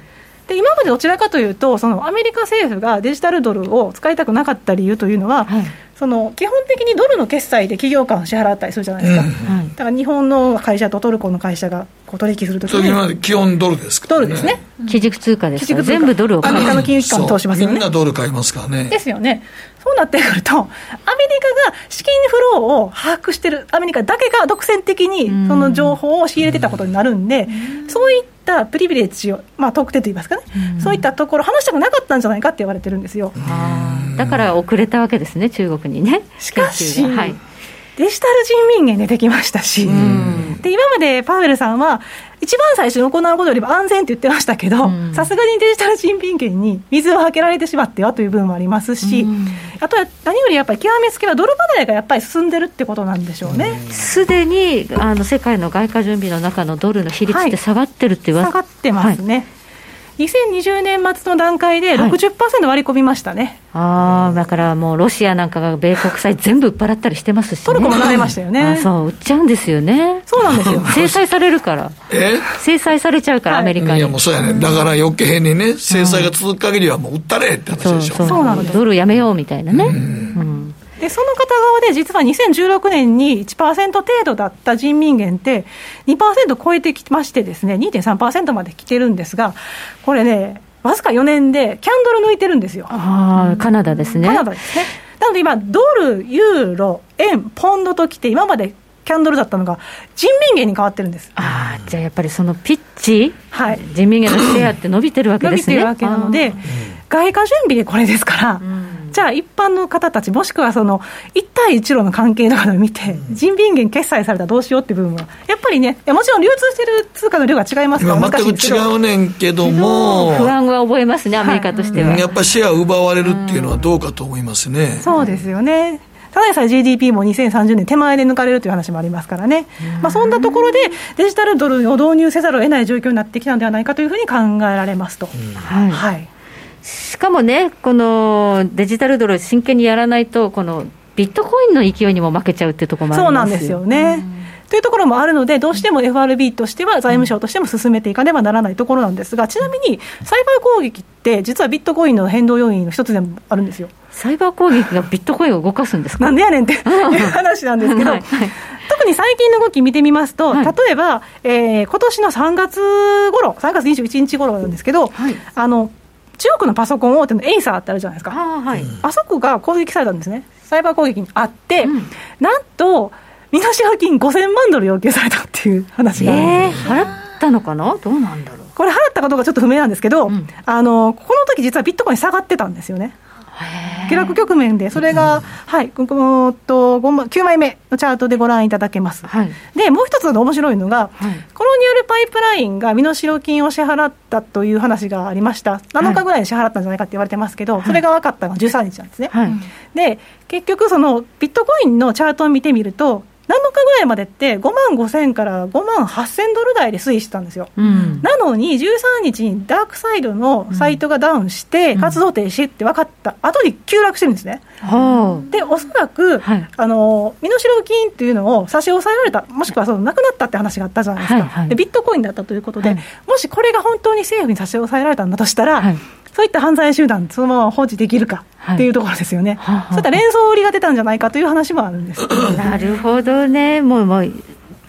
で今までどちらかというと、そのアメリカ政府がデジタルドルを使いたくなかった理由というのは、はいその基本的にドルの決済で企業間を支払ったりするじゃないですか、はいだから日本の会社とトルコの会社がこう取引するときに、で基本ドルですか？ら、ドルですね、基軸通貨ですか？ら全部ドルをアメリカの金融機関通しますよね。みんな。ドル買いますからね。ですよね。そうなってくると、アメリカが資金フローを把握してる、アメリカだけが独占的にその情報を仕入れてたことになるんで、そういったプリビレッジを、まあ、特定といいますかね、そういったところ、話したくなかったんじゃないかって言われてるんですよ。だから遅れたわけですね中国にね。しかしはい。デジタル人民元出てきましたし、で今までパウエルさんは、一番最初に行うことよりも安全って言ってましたけどうん、さすがにデジタル人民元に水をはけられてしまってはという部分もありますし、あとは何よりやっぱり極めつけはドル離れがやっぱり進んでるってことなんでしょうね。すでにあの世界の外貨準備の中のドルの比率って下がってるって言われ下がってますね。2020年末の段階ではい。60%割り込みましたね。ああだからもうロシアなんかが米国債全部売っ払ったりしてますし、ね、トルコも慣れましたよね。あそう売っちゃうんですよね。そうなんですよ。制裁されるから。え？制裁されちゃうから、はい。アメリカに。いやもうそうやね。だから余計にね制裁が続く限りはもう売ったれって話でしょ。そうそうそうなの。ですドルやめようみたいなね、うんでその片側で実は2016年に1%程度だった人民元って2%超えてきましてですね2.3%まで来てるんですがこれねわずか4年でキャンドル抜いてるんですよ。ああカナダですね。カナダですね。なので今ドルユーロ円ポンドときて今までキャンドルだったのが人民元に変わってるんです。ああじゃあやっぱりそのピッチ、はい。人民元のシェアって伸びてるわけ伸ですね。びてるわけなので、外貨準備でこれですから、じゃあ一般の方たち、もしくはその一帯一路の関係とかを見て、人民元決済されたらどうしようっていう部分は、やっぱりね、もちろん流通してる通貨の量が違いますから、今全く違うねんけども不安は覚えますねアメリカとしては、うん。やっぱりシェア奪われるっていうのはどうかと思いますね。そうですよね。ただでさえ GDP も2030年手前で抜かれるという話もありますからね、まあ、そんなところでデジタルドルを導入せざるを得ない状況になってきたのではないかというふうに考えられますと。はい。はいしかもね、このデジタルドル、真剣にやらないと、このビットコインの勢いにも負けちゃうっていうところもありますそうなんですよね。というところもあるので、どうしても FRB としては、財務省としても進めていかねばならないところなんですが、ちなみにサイバー攻撃って、実はビットコインの変動要因の一つでもあるんですよ。サイバー攻撃がビットコインを動かすんですか？なんでやねんっていう話なんですけど、はいはい。特に最近の動き見てみますと、はい。例えば、えー、今年の3月頃、3月21日頃なんですけど、はい。あの中国のパソコン大手のエイサーってあるじゃないですか。あはい、あそこが攻撃されたんですね、サイバー攻撃にあって、うん。なんと、身代金5000万ドル要求されたっていう話が。えー、払ったのかな？どうなんだろう。これ、払ったかどうかちょっと不明なんですけど、うん。あのこの時実はビットコイン下がってたんですよね。下落局面で、それが、はい、このと5枚9枚目のチャートでご覧いただけます。はい。で、もう一つの面白いのが、はい。コロニアルパイプラインが身代金を支払ったという話がありました、7日ぐらいに支払ったんじゃないかって言われてますけど、それが分かったのが13日なんですね。はい。で、結局、そのビットコインのチャートを見てみると、7日ぐらいまでって5万5000から5万8000ドル台で推移してたんですよ。うん。なのに13日にダークサイドのサイトがダウンして、活動停止って分かった。後に急落してるんですね。はで、おそらく、はい。あの身代金っていうのを差し押さえられた、もしくはそのなくなったって話があったじゃないですか、はいはい。でビットコインだったということで、はい。もしこれが本当に政府に差し押さえられたんだとしたら、はいそういった犯罪集団、そのまま放置できるかはい。っていうところですよね、はあはあそういった連想売りが出たんじゃないかという話もあるんです。あ なるほどね、もう、もう、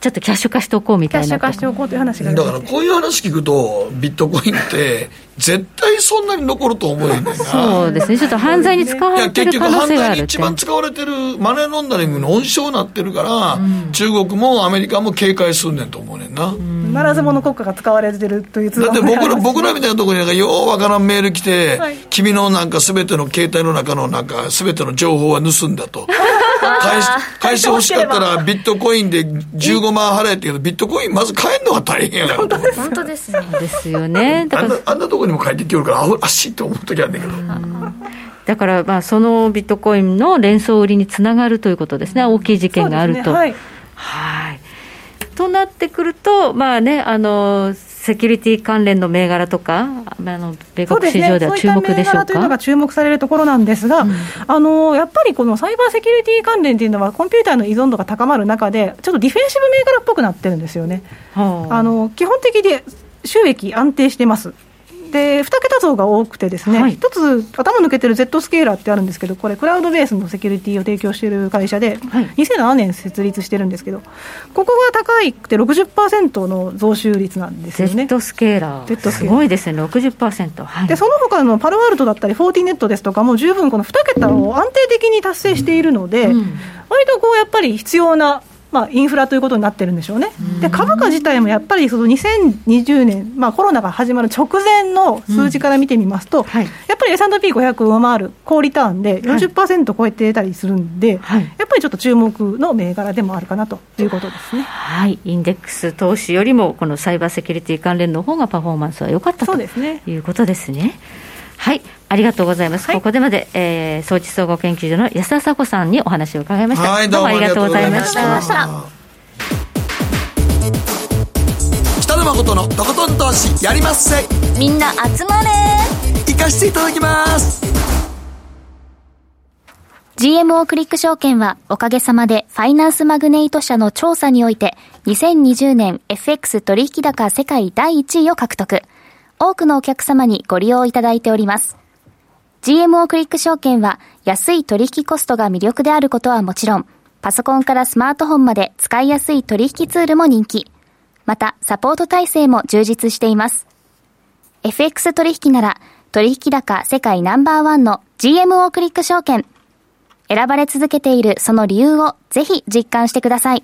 ちょっとキャッシュ化しておこうみキャッシたいなュ化しておこうという話が出だて。からこういう話聞くとビットコインって絶対そんなに残ると思えへんね。んなそうですね、ちょっと犯罪に使われてる結局犯可能性があるって。罪に一番使われてるマネーロンダリングの温床になってるから、中国もアメリカも警戒すんねんと思うねんな、ならず者国家が使われてるという通だって僕ら 僕ららみたいなところにようわからんメール来て、はい。君のなんかすべての携帯の中のなんかすべての情報は盗んだと。返し返してほしかったらビットコインで15万払えって言うけどビットコインまず買えるのが大変やから。本当ですね。ですよね。だからあんなあんなとこにも帰ってきてるからあうあっしって思う時あるんだけど、だから、まあ、そのビットコインの連想売りにつながるということですね、大きい事件があると。はい。はい。となってくると、まあね、あのセキュリティ関連の銘柄とか、あの米国市場では注目でしょうか、ね、というのが注目されるところなんですが、うん、あのやっぱりこのサイバーセキュリティ関連というのは、コンピューターの依存度が高まる中で、ちょっとディフェンシブ銘柄っぽくなってるんですよね。はあ、あの基本的で収益安定してます。で2桁増が多くてですね、はい、一つ頭抜けてる Z スケーラーってあるんですけどこれクラウドベースのセキュリティを提供している会社で、はい、2007年設立してるんですけどここが高いくて60%の増収率なんですよね。Z スケーラー。Z スケーラー。すごいですね。60%、はい、でその他のパルワルトだったりフォーティネットですとかも十分この2桁を安定的に達成しているので、うん、割とこうやっぱり必要なまあ、インフラということになってるんでしょうね。で株価自体もやっぱりその2020年、まあ、コロナが始まる直前の数字から見てみますと、うん。はい、やっぱり S&P500 を上回る高リターンで40%超えてたりするんで、はい、やっぱりちょっと注目の銘柄でもあるかなということですね。はい、インデックス投資よりもこのサイバーセキュリティ関連の方がパフォーマンスは良かったということですね。はい、ありがとうございます。はい、ここでまで、えー、装置総合研究所の安田佐子さんにお話を伺いました。はい、どうもありがとうございました。北野誠のとことん投資やりまっせ。みんな集まれ。行かしていただきます。GMO クリック証券はおかげさまでファイナンスマグネイト社の調査において2020年 FX 取引高世界第1位を獲得。多くのお客様にご利用いただいております。GMO クリック証券は安い取引コストが魅力であることはもちろん、パソコンからスマートフォンまで使いやすい取引ツールも人気。また、サポート体制も充実しています。FX 取引なら、取引高世界ナンバーワンの GMO クリック証券。選ばれ続けているその理由をぜひ実感してください。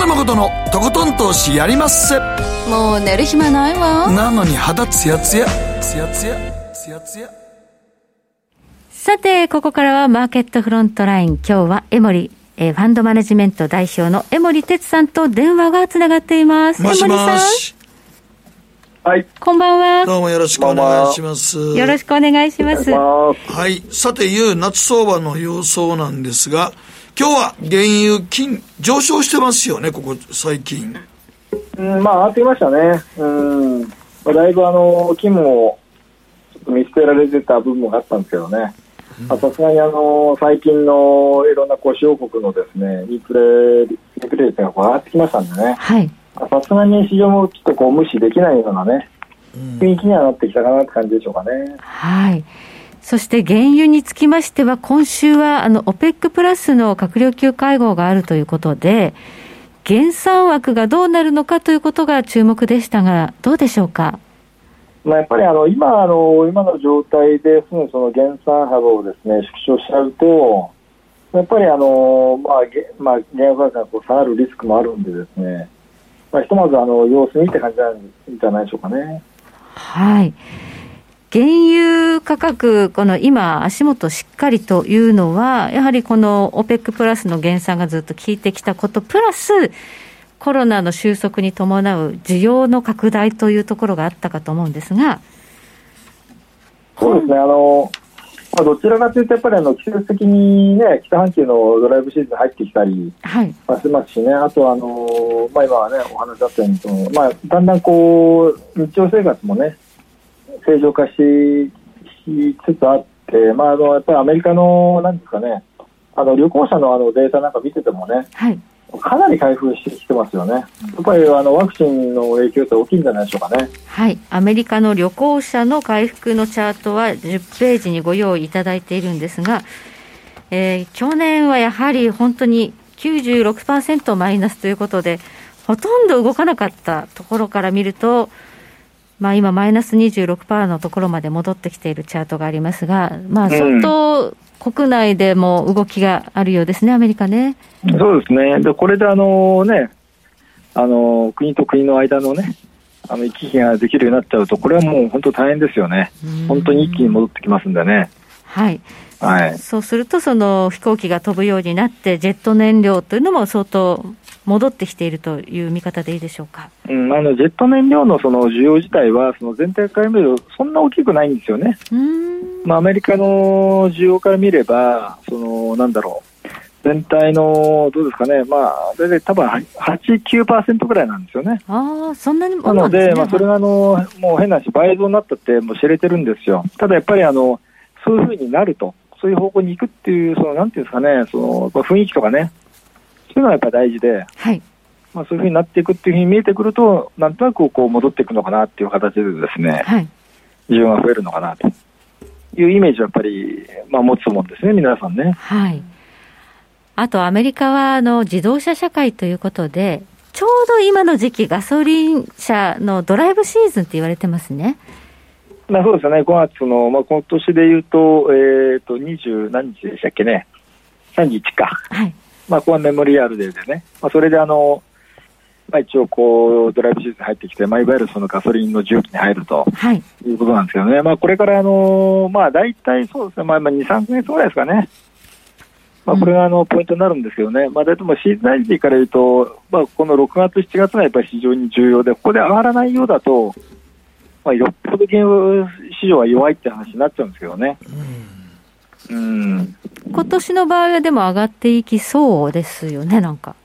北野誠のとことん投資やりまっせもう寝る暇ないわなのに肌ツヤツヤツヤツヤツヤツヤさてここからはマーケットフロントライン今日は江森えー、ファンドマネジメント代表の江森哲さんと電話がつながっています。もしもしはい。こんばんは。どうもよろしくお願いします。よろしくお願いします。はい。さて、いう夏相場の様相なんですが、今日は原油金上昇してますよね、ここ最近。うん、まあ上がってきましたね。うん。まあ、だいぶあの、金もちょっと見捨てられてた部分があったんですけどね。さすがにあの最近のいろんなこう主要国のですねインフレ、インフレ率が上がってきましたんでね、さすがに市場もちょっとこう無視できないようなね、雰囲気にはなってきたかなって感じでしょうかね。はいそして原油につきましては、今週はあの OPEC プラスの閣僚級会合があるということで、減産枠がどうなるのかということが注目でしたが、どうでしょうか？まあ、やっぱりあの今あの、今の状態でその減産幅をです、ね、縮小しちゃうと、やっぱりあの、まあげまあ、原油価格が下がるリスクもあるんでですね、まあ、ひとまずあの様子見って感じなんじゃないでしょうかね。はい原油価格、この今、足元しっかりというのは、やはりこの OPEC プラスの減産がずっと効いてきたこと、プラス、コロナの収束に伴う需要の拡大というところがあったかと思うんですが。そうですね、あの、まあ、どちらかというと、やっぱりあの季節的にね、北半球のドライブシーズン入ってきたりしますしね、はい、あとあの、まあ、今はね、お話あったようにその、まあ、だんだんこう、日常生活もね、正常化ししつつあって、まあ、あのやっぱりアメリカのなんですかねあの旅行者のあのデータなんか見ててもね、はい、かなり回復してきてますよね、やっぱりあのワクチンの影響って大きいんじゃないでしょうかね。はい、アメリカの旅行者の回復のチャートは10ページにご用意いただいているんですが、えー、去年はやはり本当に96%マイナスということで、ほとんど動かなかったところから見ると、まあ、今、マイナス26%のところまで戻ってきているチャートがありますが、まあ、相当、国内でも動きがあるようですね、アメリカね。そうですね、でこれであの、ね、あの国と国の間のね、あの行き来ができるようになっちゃうと、これはもう本当大変ですよね、本当に一気に戻ってきますんでね。はい、はい、そうすると、その飛行機が飛ぶようになって、ジェット燃料というのも相当戻ってきているという見方でいいでしょうか、うん、あのジェット燃料のその需要自体は、その全体から見ると、そんな大きくないんですよね。まあ、アメリカの需要から見れば、そのなんだろう、全体の、どうですかね、まあ、大体多分8、9%ぐらいなんですよね。ああ、そんなになので、ね、まあ、それがあの、もう変な話、倍増になったって、もう知れてるんですよ。ただやっぱりあの、そういうふうになると、そういう方向に行くっていう、そのなんていうんですかね、その雰囲気とかね、そういうのはやっぱり大事で、はい。まあ、そういうふうになっていくっていうふうに見えてくると、なんとなくこう戻っていくのかなっていう形でですね、はい。需要が増えるのかなというイメージはやっぱり、まあ、持つもんですね、皆さんね。はい。あとアメリカはあの自動車社会ということで、ちょうど今の時期、ガソリン車のドライブシーズンって言われてますね。まあ、そうですね、5月の、まあ、今年でいうと、えっ、ー、と、20何日でしたっけね、31か。はい。まあ、ここはメモリアルデーでね、まあ、それであの、まあ、一応こう、ドライブシーズン入ってきて、まあ、いわゆるそのガソリンの重機に入ると、はい、いうことなんですけどね、まあ、これからあの、まあ、大体そうですね、まあ、2、3か月ぐらいですかね。まあ、これがあのポイントになるんですけどね、まあ、大体もシーズン ID から言うと、まあ、この6月、7月がやっぱり非常に重要で、ここで上がらないようだと、まあ、よっぽど原油市場は弱いって話になっちゃうんですけどね。うん、今年の場合はでも上がっていきそうですよね、なんか。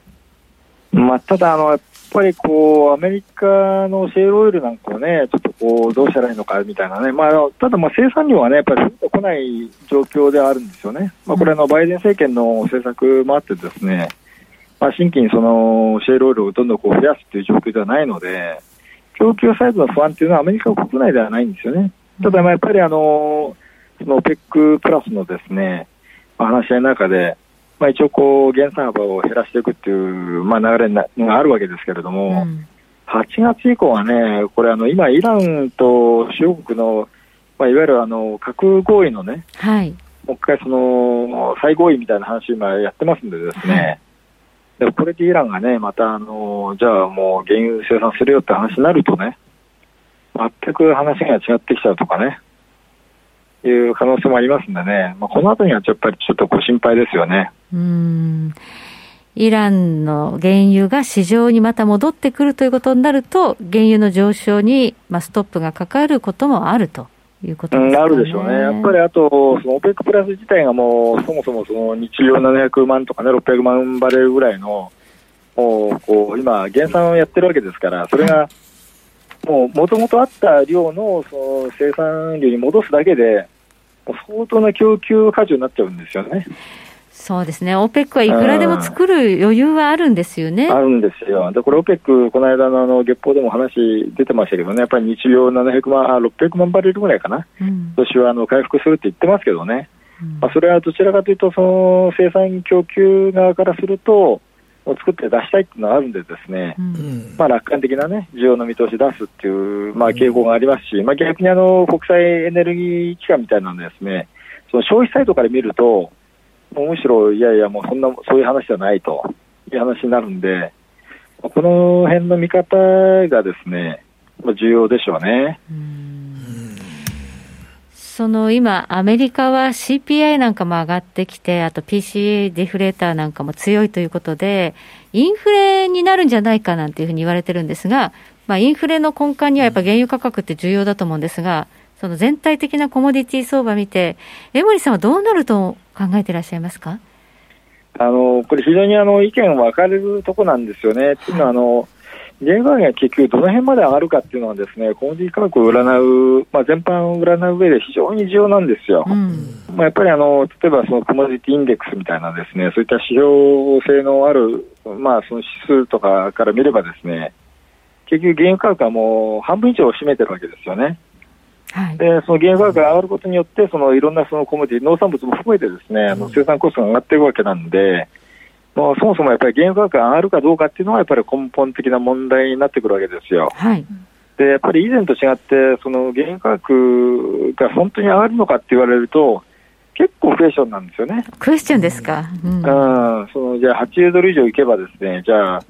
まあ、ただあの、やっぱりこう、アメリカのシェールオイルなんかはね、ちょっとこう、どうしたらいいのかみたいなね、まあ、ただまあ生産量はね、やっぱり増えてこない状況ではあるんですよね。まあ、これあの、バイデン政権の政策もあってですね、まあ、新規にそのシェールオイルをどんどんこう増やすという状況ではないので、供給サイズの不安というのはアメリカ国内ではないんですよね。ただ、やっぱりあの、その OPEC プラスのですね、まあ、話し合いの中で、まあ、一応こう、減産幅を減らしていくっていう、まあ、流れがあるわけですけれども、うん、8月以降はね、これあの、今、イランと中国の、まあ、いわゆるあの核合意のね、はい、もう一回その、再合意みたいな話、今やってますんでですね、はいでもこれでイランがね、またあの、じゃあもう原油生産するよって話になるとね、全く話が違ってきちゃうとかね、いう可能性もありますんでね、まあ、このあたりはやっぱりちょっとご心配ですよね。うんイランの原油が市場にまた戻ってくるということになると、原油の上昇に、まあ、ストップがかかることもあるということね、うん、あるでしょうね、やっぱりあと、その OPEC プラス自体がもう、そもそもその日量700万とかね、600万バレルぐらいの、もうこう今、減産をやってるわけですから、それがもう、もともとあった量のその生産量に戻すだけで、相当な供給過剰になっちゃうんですよね。そうですね、オペックはいくらでも作る余裕はあるんですよね。あるんですよ。で、これ、オペック、この間のあの月報でも話出てましたけどね、やっぱり日量700万、あ600万バレルぐらいかな、うん、今年はあの回復するって言ってますけどね、うん、まあ、それはどちらかというと、その生産供給側からすると、作って出したいっていうのがあるんで、ですね、うん、まあ、楽観的な、ね、需要の見通し出すっていう、まあ、傾向がありますし、まあ、逆にあの国際エネルギー機関みたいなのですね、その消費サイトから見ると、もうむしろ、いやいや、もうそんな、そういう話じゃないという話になるんで、この辺の見方がですね、重要でしょうね。その今、アメリカは CPI なんかも上がってきて、あと PCA デフレーターなんかも強いということで、インフレになるんじゃないかなんていうふうに言われてるんですが、まあ、インフレの根幹にはやっぱ原油価格って重要だと思うんですが、その全体的なコモディティ相場見て、江森さんはどうなると考えていらっしゃいますか？あのこれ、非常にあの意見分かれるとこなんですよね。っていうのはあの原油が結局どの辺まで上がるかっていうのはですね、コモディ価格を占う、まあ、全般を占う上で非常に重要なんですよ。うん、まあ、やっぱりあの、例えばそのコモディティインデックスみたいなですね、そういった指標性のある、まあ、その指数とかから見ればですね、結局原油価格はもう半分以上を占めてるわけですよね。はい、でその原油価格が上がることによって、そのいろんなそのコモディ、農産物も含めてですね、あの生産コストが上がっていくわけなんで、もうそもそもやっぱり原油価格が上がるかどうかっていうのは、やっぱり根本的な問題になってくるわけですよ。はい、でやっぱり以前と違って、その原油価格が本当に上がるのかって言われると、結構クエスチョンなんですよね。クエスチョンですか？うん、うん、そのじゃあ80ドル以上いけばですね、じゃあ、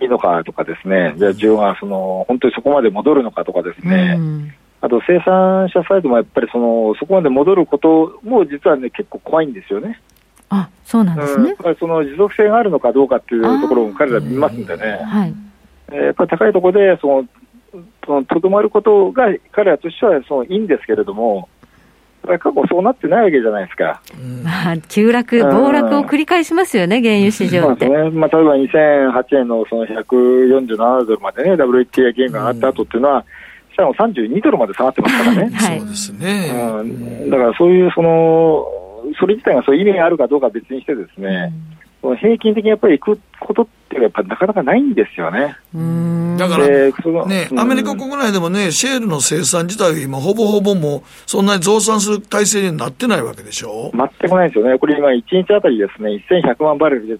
いいのかとかですね、じゃあ需要がその本当にそこまで戻るのかとかですね、うん、あと生産者サイドもやっぱりそのそこまで戻ることも実はね、結構怖いんですよね。あそうなんですね、うん、その持続性があるのかどうかっていうところも彼ら見ますんでね、はいえー、やっぱり高いところでそのとどまることが彼らとしてはそのいいんですけれども、過去そうなってないわけじゃないですか。まあ、急落、暴落を繰り返しますよね、原油市場って。ね。まあ、例えば2008年のその147ドルまでね、WTA ゲームが上がった後っていうのは、しかも32ドルまで下がってますからね。はい、そうですね。うん。だからそういうその、それ自体がそういう意味があるかどうかは別にしてですね、平均的にやっぱり行くことってやっぱなかなかないんですよね。だから、ね、アメリカ国内でもね、シェールの生産自体、今、ほぼほぼもそんなに増産する体制になってないわけでしょ？全くないですよね。これ今、1日あたりですね、1100万バレルでずっ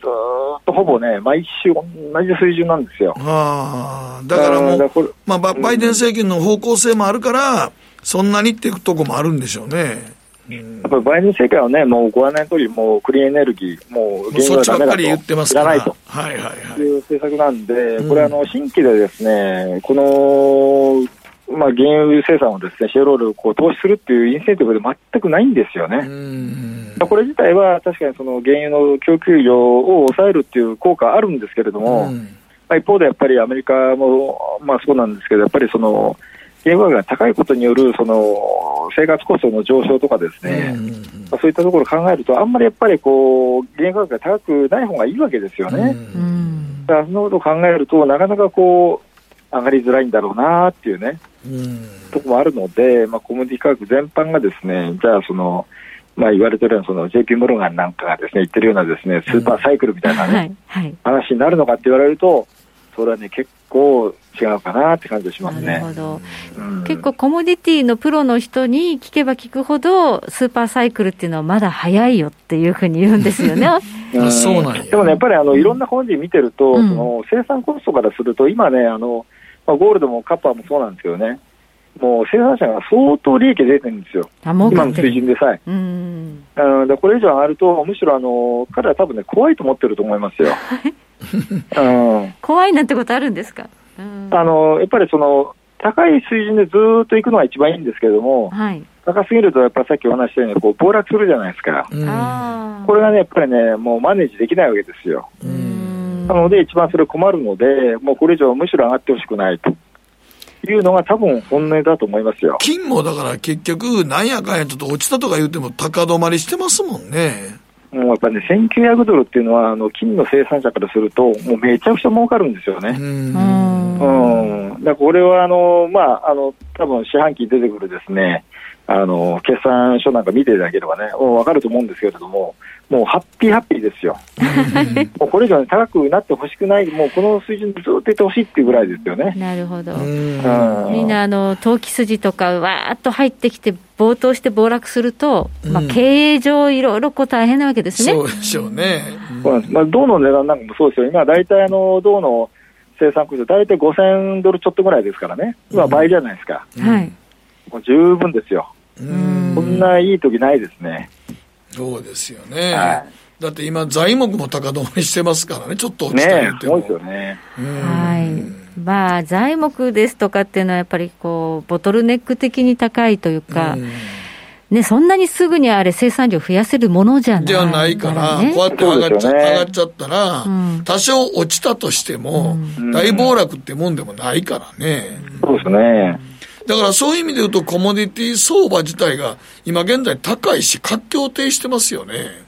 とほぼね、毎週同じ水準なんですよ。あだからもう、まあ、バイデン政権の方向性もあるから、そんなにっていくとこもあるんでしょうね。やっぱりバイデン政権はね、もうご案内の通り、もうクリーンエネルギー、もう原油はだめだと、いらないと、はいはいはい、いう政策なんで、これ、あの新規でですね、このまあ、原油生産をですねシェーロールをこう投資するっていうインセンティブで全くないんですよね。これ自体は確かにその原油の供給量を抑えるっていう効果あるんですけれども、まあ、一方でやっぱりアメリカも、まあ、そうなんですけど、やっぱりその原油が高いことによるその生活コストの上昇とかですね、まあ、そういったところを考えると、あんまりやっぱりこう原油価格が高くない方がいいわけですよね。だからそのことを考えると、なかなかこう上がりづらいんだろうなっていうね、ところもあるので、まあ、コモディ価格全般がですね、じゃあその、まあ、言われてるようなその JP モルガンなんかがですね言ってるようなですねスーパーサイクルみたいなね、はいはい、話になるのかって言われると、それはね、結構違うかなって感じがしますね。なるほど、うん、結構コモディティのプロの人に聞けば聞くほど、スーパーサイクルっていうのはまだ早いよっていうふうに言うんですよね。うん、そうなんでもね、やっぱりあのいろんなコモディ見てると、うん、その生産コストからすると、今ね、あのまあ、ゴールドもカッパーもそうなんですけどね、もう生産者が相当利益出てるんですよ、今の水準でさえ。うん、でこれ以上上がると、むしろあの彼は多分ね、怖いと思ってると思いますよ。うん、怖いなんてことあるんですか、うん、あのやっぱりその高い水準でずっといくのが一番いいんですけれども、はい、高すぎると、やっぱりさっきお話したようにこう暴落するじゃないですか、うん、これがね、やっぱりね、もうマネージできないわけですよ。なので、一番それ困るので、もうこれ以上、むしろ上がってほしくないと。いうのが多分本音だと思いますよ。金もだから結局、なんやかんやちょっと落ちたとか言っても、高止まりしてますもんね。もうやっぱりね、1900ドルっていうのは、あの金の生産者からすると、もうめちゃくちゃ儲かるんですよね。うん。うん。だからこれは、あの、まあ、あの、多分四半期出てくるですね、あの、決算書なんか見ていただければね、わかると思うんですけれども、もうハッピーハッピーですよ。もうこれ以上に高くなってほしくない、もうこの水準でずっといてほしいっていうぐらいですよね。なるほど。みんな、あの、投機筋とかわーっと入ってきて、暴騰して暴落すると、まあ、経営上いろいろこう大変なわけですね。そうでしょうね。まあ、銅の値段なんかもそうですよ。今、大体あの、銅の生産コスト、大体5000ドルちょっとぐらいですからね。今、倍じゃないですか。はい。もう十分ですよ。こんないい時ないですね。そうですよね。はい、だって今、材木も高止まりしてますからね、ちょっと落ちたりっても。ね、すごいですよね。はい。まあ、材木ですとかっていうのは、やっぱりこう、ボトルネック的に高いというか、ね、そんなにすぐにあれ、生産量増やせるものじゃない、じゃないから、こうやって上がっちゃ,、上がっちゃったら、うん、多少落ちたとしても、うん、大暴落ってもんでもないからね。そうですね。だからそういう意味で言うと、コモディティ相場自体が今現在高いし、活況停してますよね。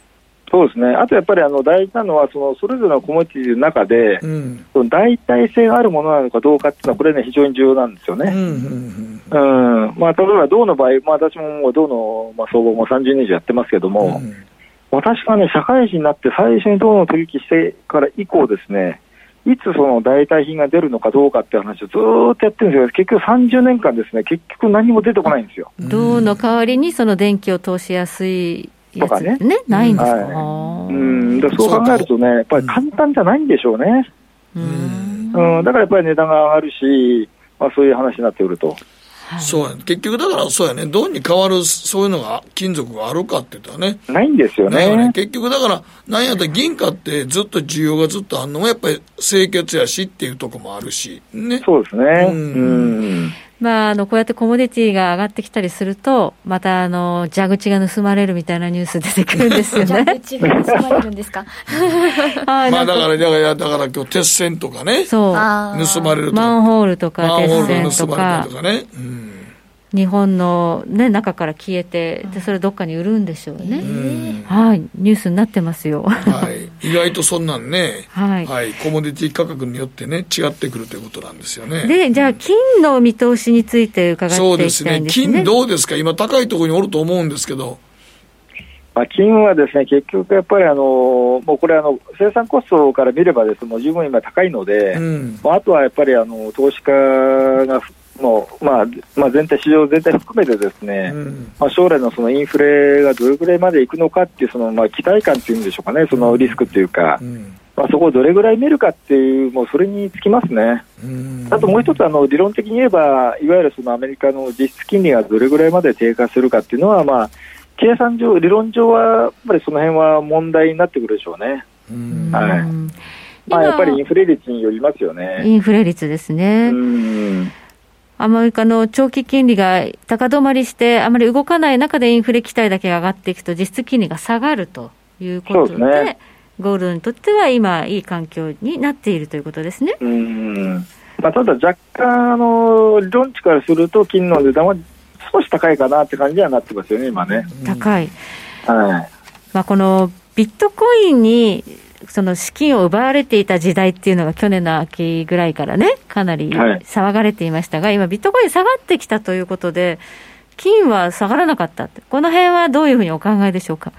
そうですね、あとやっぱりあの大事なのは、そのそれぞれのコモディティの中で、うん、その代替性があるものなのかどうかっていうのは、これね、非常に重要なんですよね。うんまあ、例えば銅の場合、まあ、私ももう銅の、まあ、相場も30年以上やってますけども、うん、私がね、社会人になって最初に銅の取引してから以降ですね、いつその代替品が出るのかどうかっていう話をずっとやってるんですけど、結局30年間ですね、結局何も出てこないんですよ。銅の代わりにその電気を通しやすいとかね。ね、ないんですか、はい、うん。でそう考えるとね、やっぱり簡単じゃないんでしょうね。うん、うん、だからやっぱり値段が上がるし、まあ、そういう話になってくると。はい、そうや、ね、結局だからそうやね、銅に変わるそういうのが、金属があるかって言ったらね。ないんですよね。ね結局だから、なんやったら銀貨ってずっと需要がずっとあるのもやっぱり清潔やしっていうとこもあるし、ね。そうですね。うん。うんまあ、あの、こうやってコモディティが上がってきたりすると、また、あの、蛇口が盗まれるみたいなニュース出てくるんですよね。蛇口が盗まれるんですか？まあ、だから、だから、だから今日鉄線とかね。そう。盗まれるとか。マンホールとか、鉄線とか。とかね。うん日本の、ね、中から消えて、でそれどっかに売るんでしょうね、はい、ニュースになってますよ、はい、意外とそんなんね、はい、はい、コモディティ価格によってね、違ってくるということなんですよね。で、じゃあ、金の見通しについて伺っていきたいんですね。そうですね、金どうですか、今、高いところにおると思うんですけど。まあ、金はですね結局、やっぱりあのもうこれあの、生産コストから見ればです、もう十分今高いので、うん、あとはやっぱりあの投資家がもう、まあまあ、全体、市場全体含めてですね、うん、まあ、将来のそのインフレがどれぐらいまでいくのかっていうその、まあ、期待感っていうんでしょうかね、そのリスクっていうか、うん、まあ、そこをどれぐらい見るかっていう、もうそれにつきますね。うん、あともう一つあの、理論的に言えば、いわゆるそのアメリカの実質金利がどれぐらいまで低下するかっていうのは、まあ、計算上、理論上はやっぱりその辺は問題になってくるでしょうね。はい。まあ、やっぱりインフレ率によりますよね。インフレ率ですね。うんアメリカの長期金利が高止まりして、あまり動かない中でインフレ期待だけが上がっていくと、実質金利が下がるということで、ね、ゴールドにとっては今、いい環境になっているということですね。うんまあ、ただ、若干、あの理論値からすると、金の値段は少し高いかなって感じにはなってますよね、今ね。高い。はい。まあ、このビットコインにその資金を奪われていた時代っていうのが去年の秋ぐらいからね、かなり騒がれていましたが、はい、今、ビットコイン下がってきたということで、金は下がらなかったって、この辺はどういうふうにお考えでしょうか？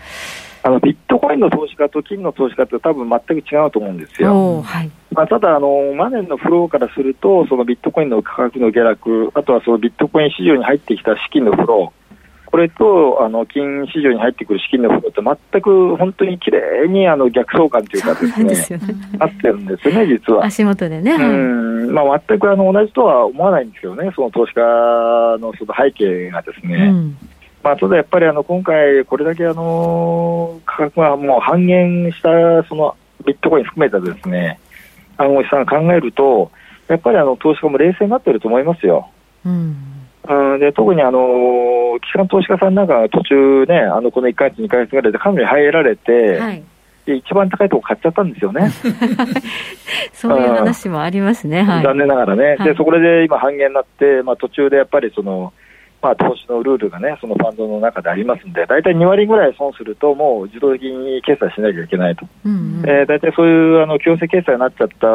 あのビットコインの投資家と金の投資家って多分全く違うと思うんですよ。はいまあ、ただあの、マネーのフローからすると、そのビットコインの価格の下落、あとはそのビットコイン市場に入ってきた資金のフロー、これとあの金市場に入ってくる資金のことって全く本当にきれいにあの逆相関というかですね、あってるんですよね、実は。足元でね。うん、まあ全くあの同じとは思わないんですけどね、その投資家のその背景がですね。うんまあ、ただやっぱりあの今回、これだけあの価格がもう半減したそのビットコイン含めたですね暗号資産を考えると、やっぱりあの投資家も冷静になってると思いますよ。うんうん、で特にあの機関投資家さんなんかが途中ね、あのこの1か月、2か月ぐらいでかなり入られて、はい、で一番高いとこ買っちゃったんですよね。そういう話もありますね、はい、残念ながらね、はい、でそこで今、半減になって、まあ、途中でやっぱりその、まあ、投資のルールがね、そのファンドの中でありますんで、大体2割ぐらい損すると、もう自動的に決済しなきゃいけないと、うんうん、えー、大体そういうあの強制決済になっちゃった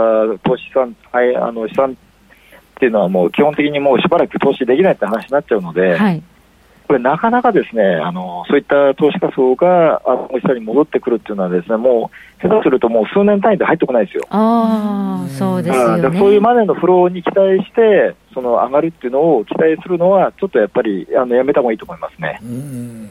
投資資産、はい、あの資産っていうのはもう基本的にもうしばらく投資できないって話になっちゃうので、はい、これなかなかですね、あのそういった投資家層があの下に戻ってくるっていうのはですね、もう下手するともう数年単位で入ってこないですよ。ああ、そうですよね。そういうマネーのフローに期待して、その上がるっていうのを期待するのは、ちょっとやっぱりあのやめた方がいいと思いますね。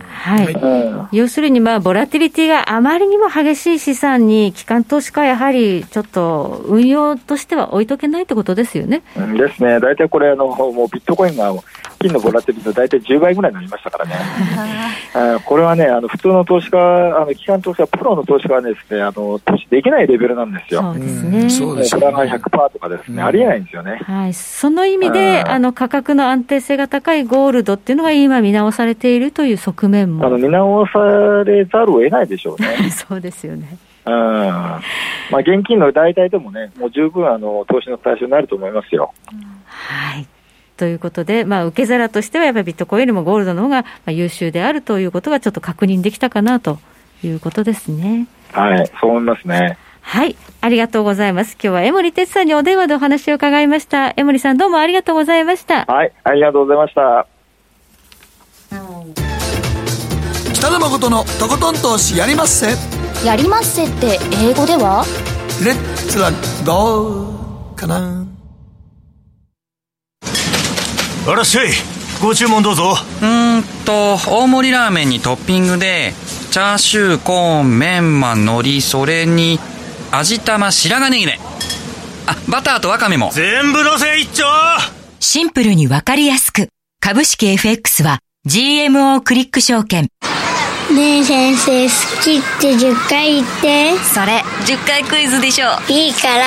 はい、うん、要するに、まあ、ボラティリティがあまりにも激しい資産に、機関投資家はやはりちょっと運用としては置いとけないってことですよね。ですね、大体これあの、もうビットコインが金のボラティリティ大体10倍ぐらいになりましたからね。これはね、あの普通の投資家、あの機関投資家、プロの投資家はですね、あの投資できないレベルなんですよ。そうですね。そうですね。100%とかですね、ありえないんですよね。はい。その意味で、あの価格の安定性が高いゴールドっていうのが今見直されているという側面も。あの見直されざるを得ないでしょうね。そうですよね。うん。まあ現金の代替でもね、もう十分あの投資の対象になると思いますよ。はい。ということで、まあ、受け皿としては、やっぱりビットコインよりもゴールドの方が優秀であるということが、ちょっと確認できたかなということですね。はい、そう思いますね。はい。ありがとうございます。今日は江森哲さんにお電話でお話を伺いました。江森さんどうもありがとうございました。はい。ありがとうございました。北野誠のとことん投資やりまっせ。やりまっせって英語では？レッツラゴーかな。あらっしゃい。ご注文どうぞ。うんと、大盛りラーメンにトッピングで、チャーシュー、コーン、メンマ、海苔、それに、味玉白髪ネギねあバターとワカメも全部のせ一丁シンプルにわかりやすく株式 FX は GMO クリック証券。ねえ先生、好きって10回言って。それ、10回クイズでしょ。いいから。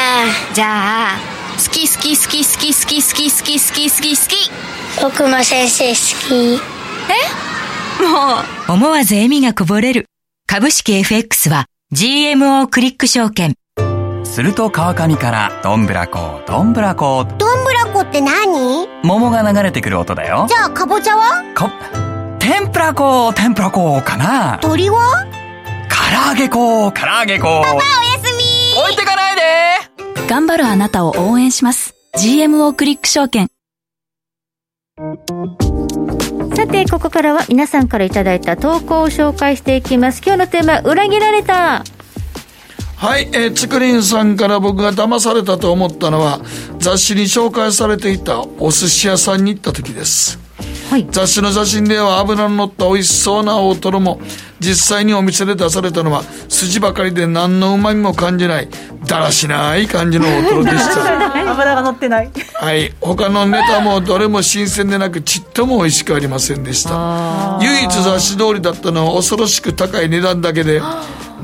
じゃあ、好き好き好き好き好き好き好き好き好き好き。僕も先生好き。え？もう。思わず笑みがこぼれる。株式 FX は GMO クリック証券。すると川上からどんぶらこどんぶらこどんぶらこって何？桃が流れてくる音だよじゃあかぼちゃは？か天ぷらこ天ぷらこかな鳥は？唐揚げこ唐揚げこパパおやすみ置いてかないで頑張るあなたを応援します。GMO クリック証券。さてここからは皆さんからいただいた投稿を紹介していきます。今日のテーマ裏切られた。はい、えー、つくりんさんから僕が騙されたと思ったのは雑誌に紹介されていたお寿司屋さんに行った時です、はい、雑誌の写真では油の乗った美味しそうな大トロも実際にお店で出されたのは筋ばかりで何のうまみも感じないだらしない感じの大トロでした。油が乗ってない。はい。他のネタもどれも新鮮でなくちっとも美味しくありませんでした。唯一雑誌通りだったのは恐ろしく高い値段だけで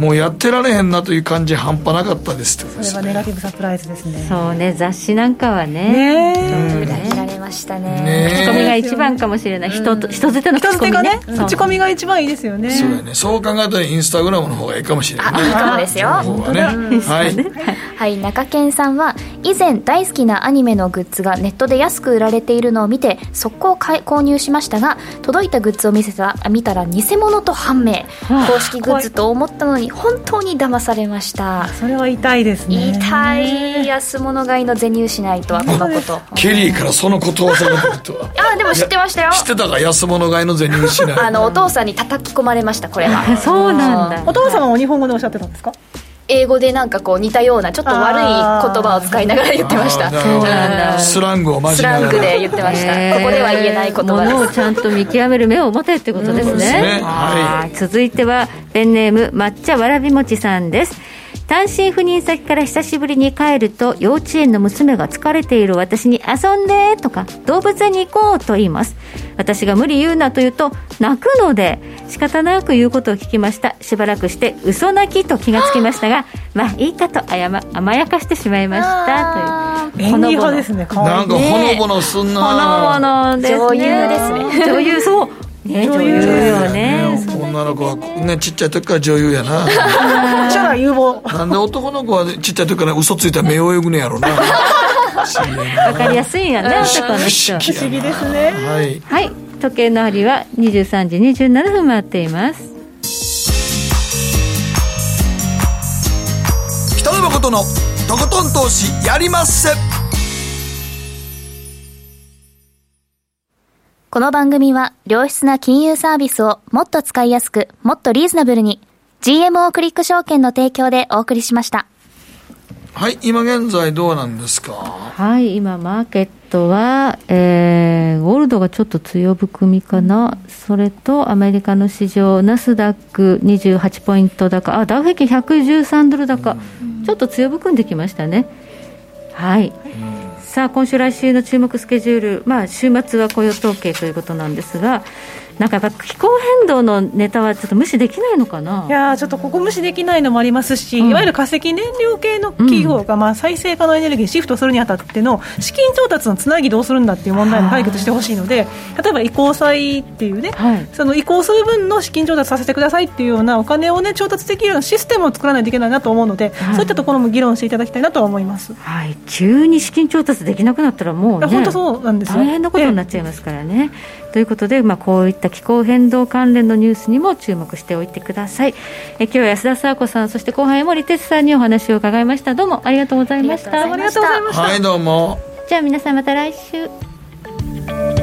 もうやってられへんなという感じ半端なかったですそれはネガティブサプライズですね。そうね雑誌なんかはね。ね裏切られましたねね口コミが一番かもしれない。人と人づての口コミね。口コミが一番いいですよね。そうやね。そう考えたらインスタグラムの方がいいかもしれない、ね、いいかもですよはい。はい。中堅さんは以前大好きなアニメのグッズがネットで安く売られているのを見て速攻購入しましたが届いたグッズを見せた見たら偽物と判明。公式グッズと思ったのに本当に騙されました。それは痛いですね。痛い安物買いの銭失いとはこのこと。ケリーからそのことわざが出るとは。あでも知ってましたよ。知ってたか安物買いの銭失い。あのお父さんに叩き込まれましたこれは。そうなんだ。お父様は日本語でおっしゃってたんですか？英語でなんかこう似たようなちょっと悪い言葉を使いながら言ってました。スラングをスラングで言ってました。ここでは言えない言葉です。ものをちゃんと見極める目を持てってことですね,、ねはい、続いてはペンネーム抹茶わらびもちさんです。単身赴任先から久しぶりに帰ると幼稚園の娘が疲れている私に遊んでとか動物園に行こうと言います私が無理言うなと言うと泣くので仕方なく言うことを聞きました。しばらくして嘘泣きと気がつきましたがまあいいかとあや、ま、甘やかしてしまいましたという。ほのぼの。ですねなんかほのぼのすんなほのぼのですね。女優ですね。女優そうね女優よね。女の子はねちっちゃい時から女優やな。将来有望。なんで男の子はちっちゃい時から嘘ついたら目を泳ぐねやろな。わかりやすいんやね男の人。不思議ですね。はい、はい、時計の針は23時27分回っています。北野誠のとことん投資やりまっせこの番組は良質な金融サービスをもっと使いやすく、もっとリーズナブルに GMO クリック証券の提供でお送りしました。はい、今現在どうなんですか？はい、今マーケットは、えー、ゴールドがちょっと強含みかな、それとアメリカの市場、ナスダック28ポイント高、あ、ダウ平均113ドル高、ちょっと強含んできましたね。はい。さあ今週来週の注目スケジュール、まあ、週末は雇用統計ということなんですがなんかやっぱ気候変動のネタはちょっと無視できないのかな？いやちょっとここ無視できないのもありますし、うん、いわゆる化石燃料系の企業がまあ再生可能エネルギーにシフトするにあたっての資金調達のつなぎどうするんだっていう問題も解決してほしいので例えば移行債っていうね、はい、その移行する分の資金調達させてくださいっていうようなお金をね調達できるようなシステムを作らないといけないなと思うので、はい、そういったところも議論していただきたいなと思います、はい、急に資金調達できなくなったらもう、ね、本当そうなんですよ。大変なことになっちゃいますからね。ということで、まあ、こういった気候変動関連のニュースにも注目しておいてください。え今日は安田沙子さんそして後輩森哲さんにお話を伺いました。どうもありがとうございました。ありがとうございました。はいどうも。じゃあ皆さんまた来週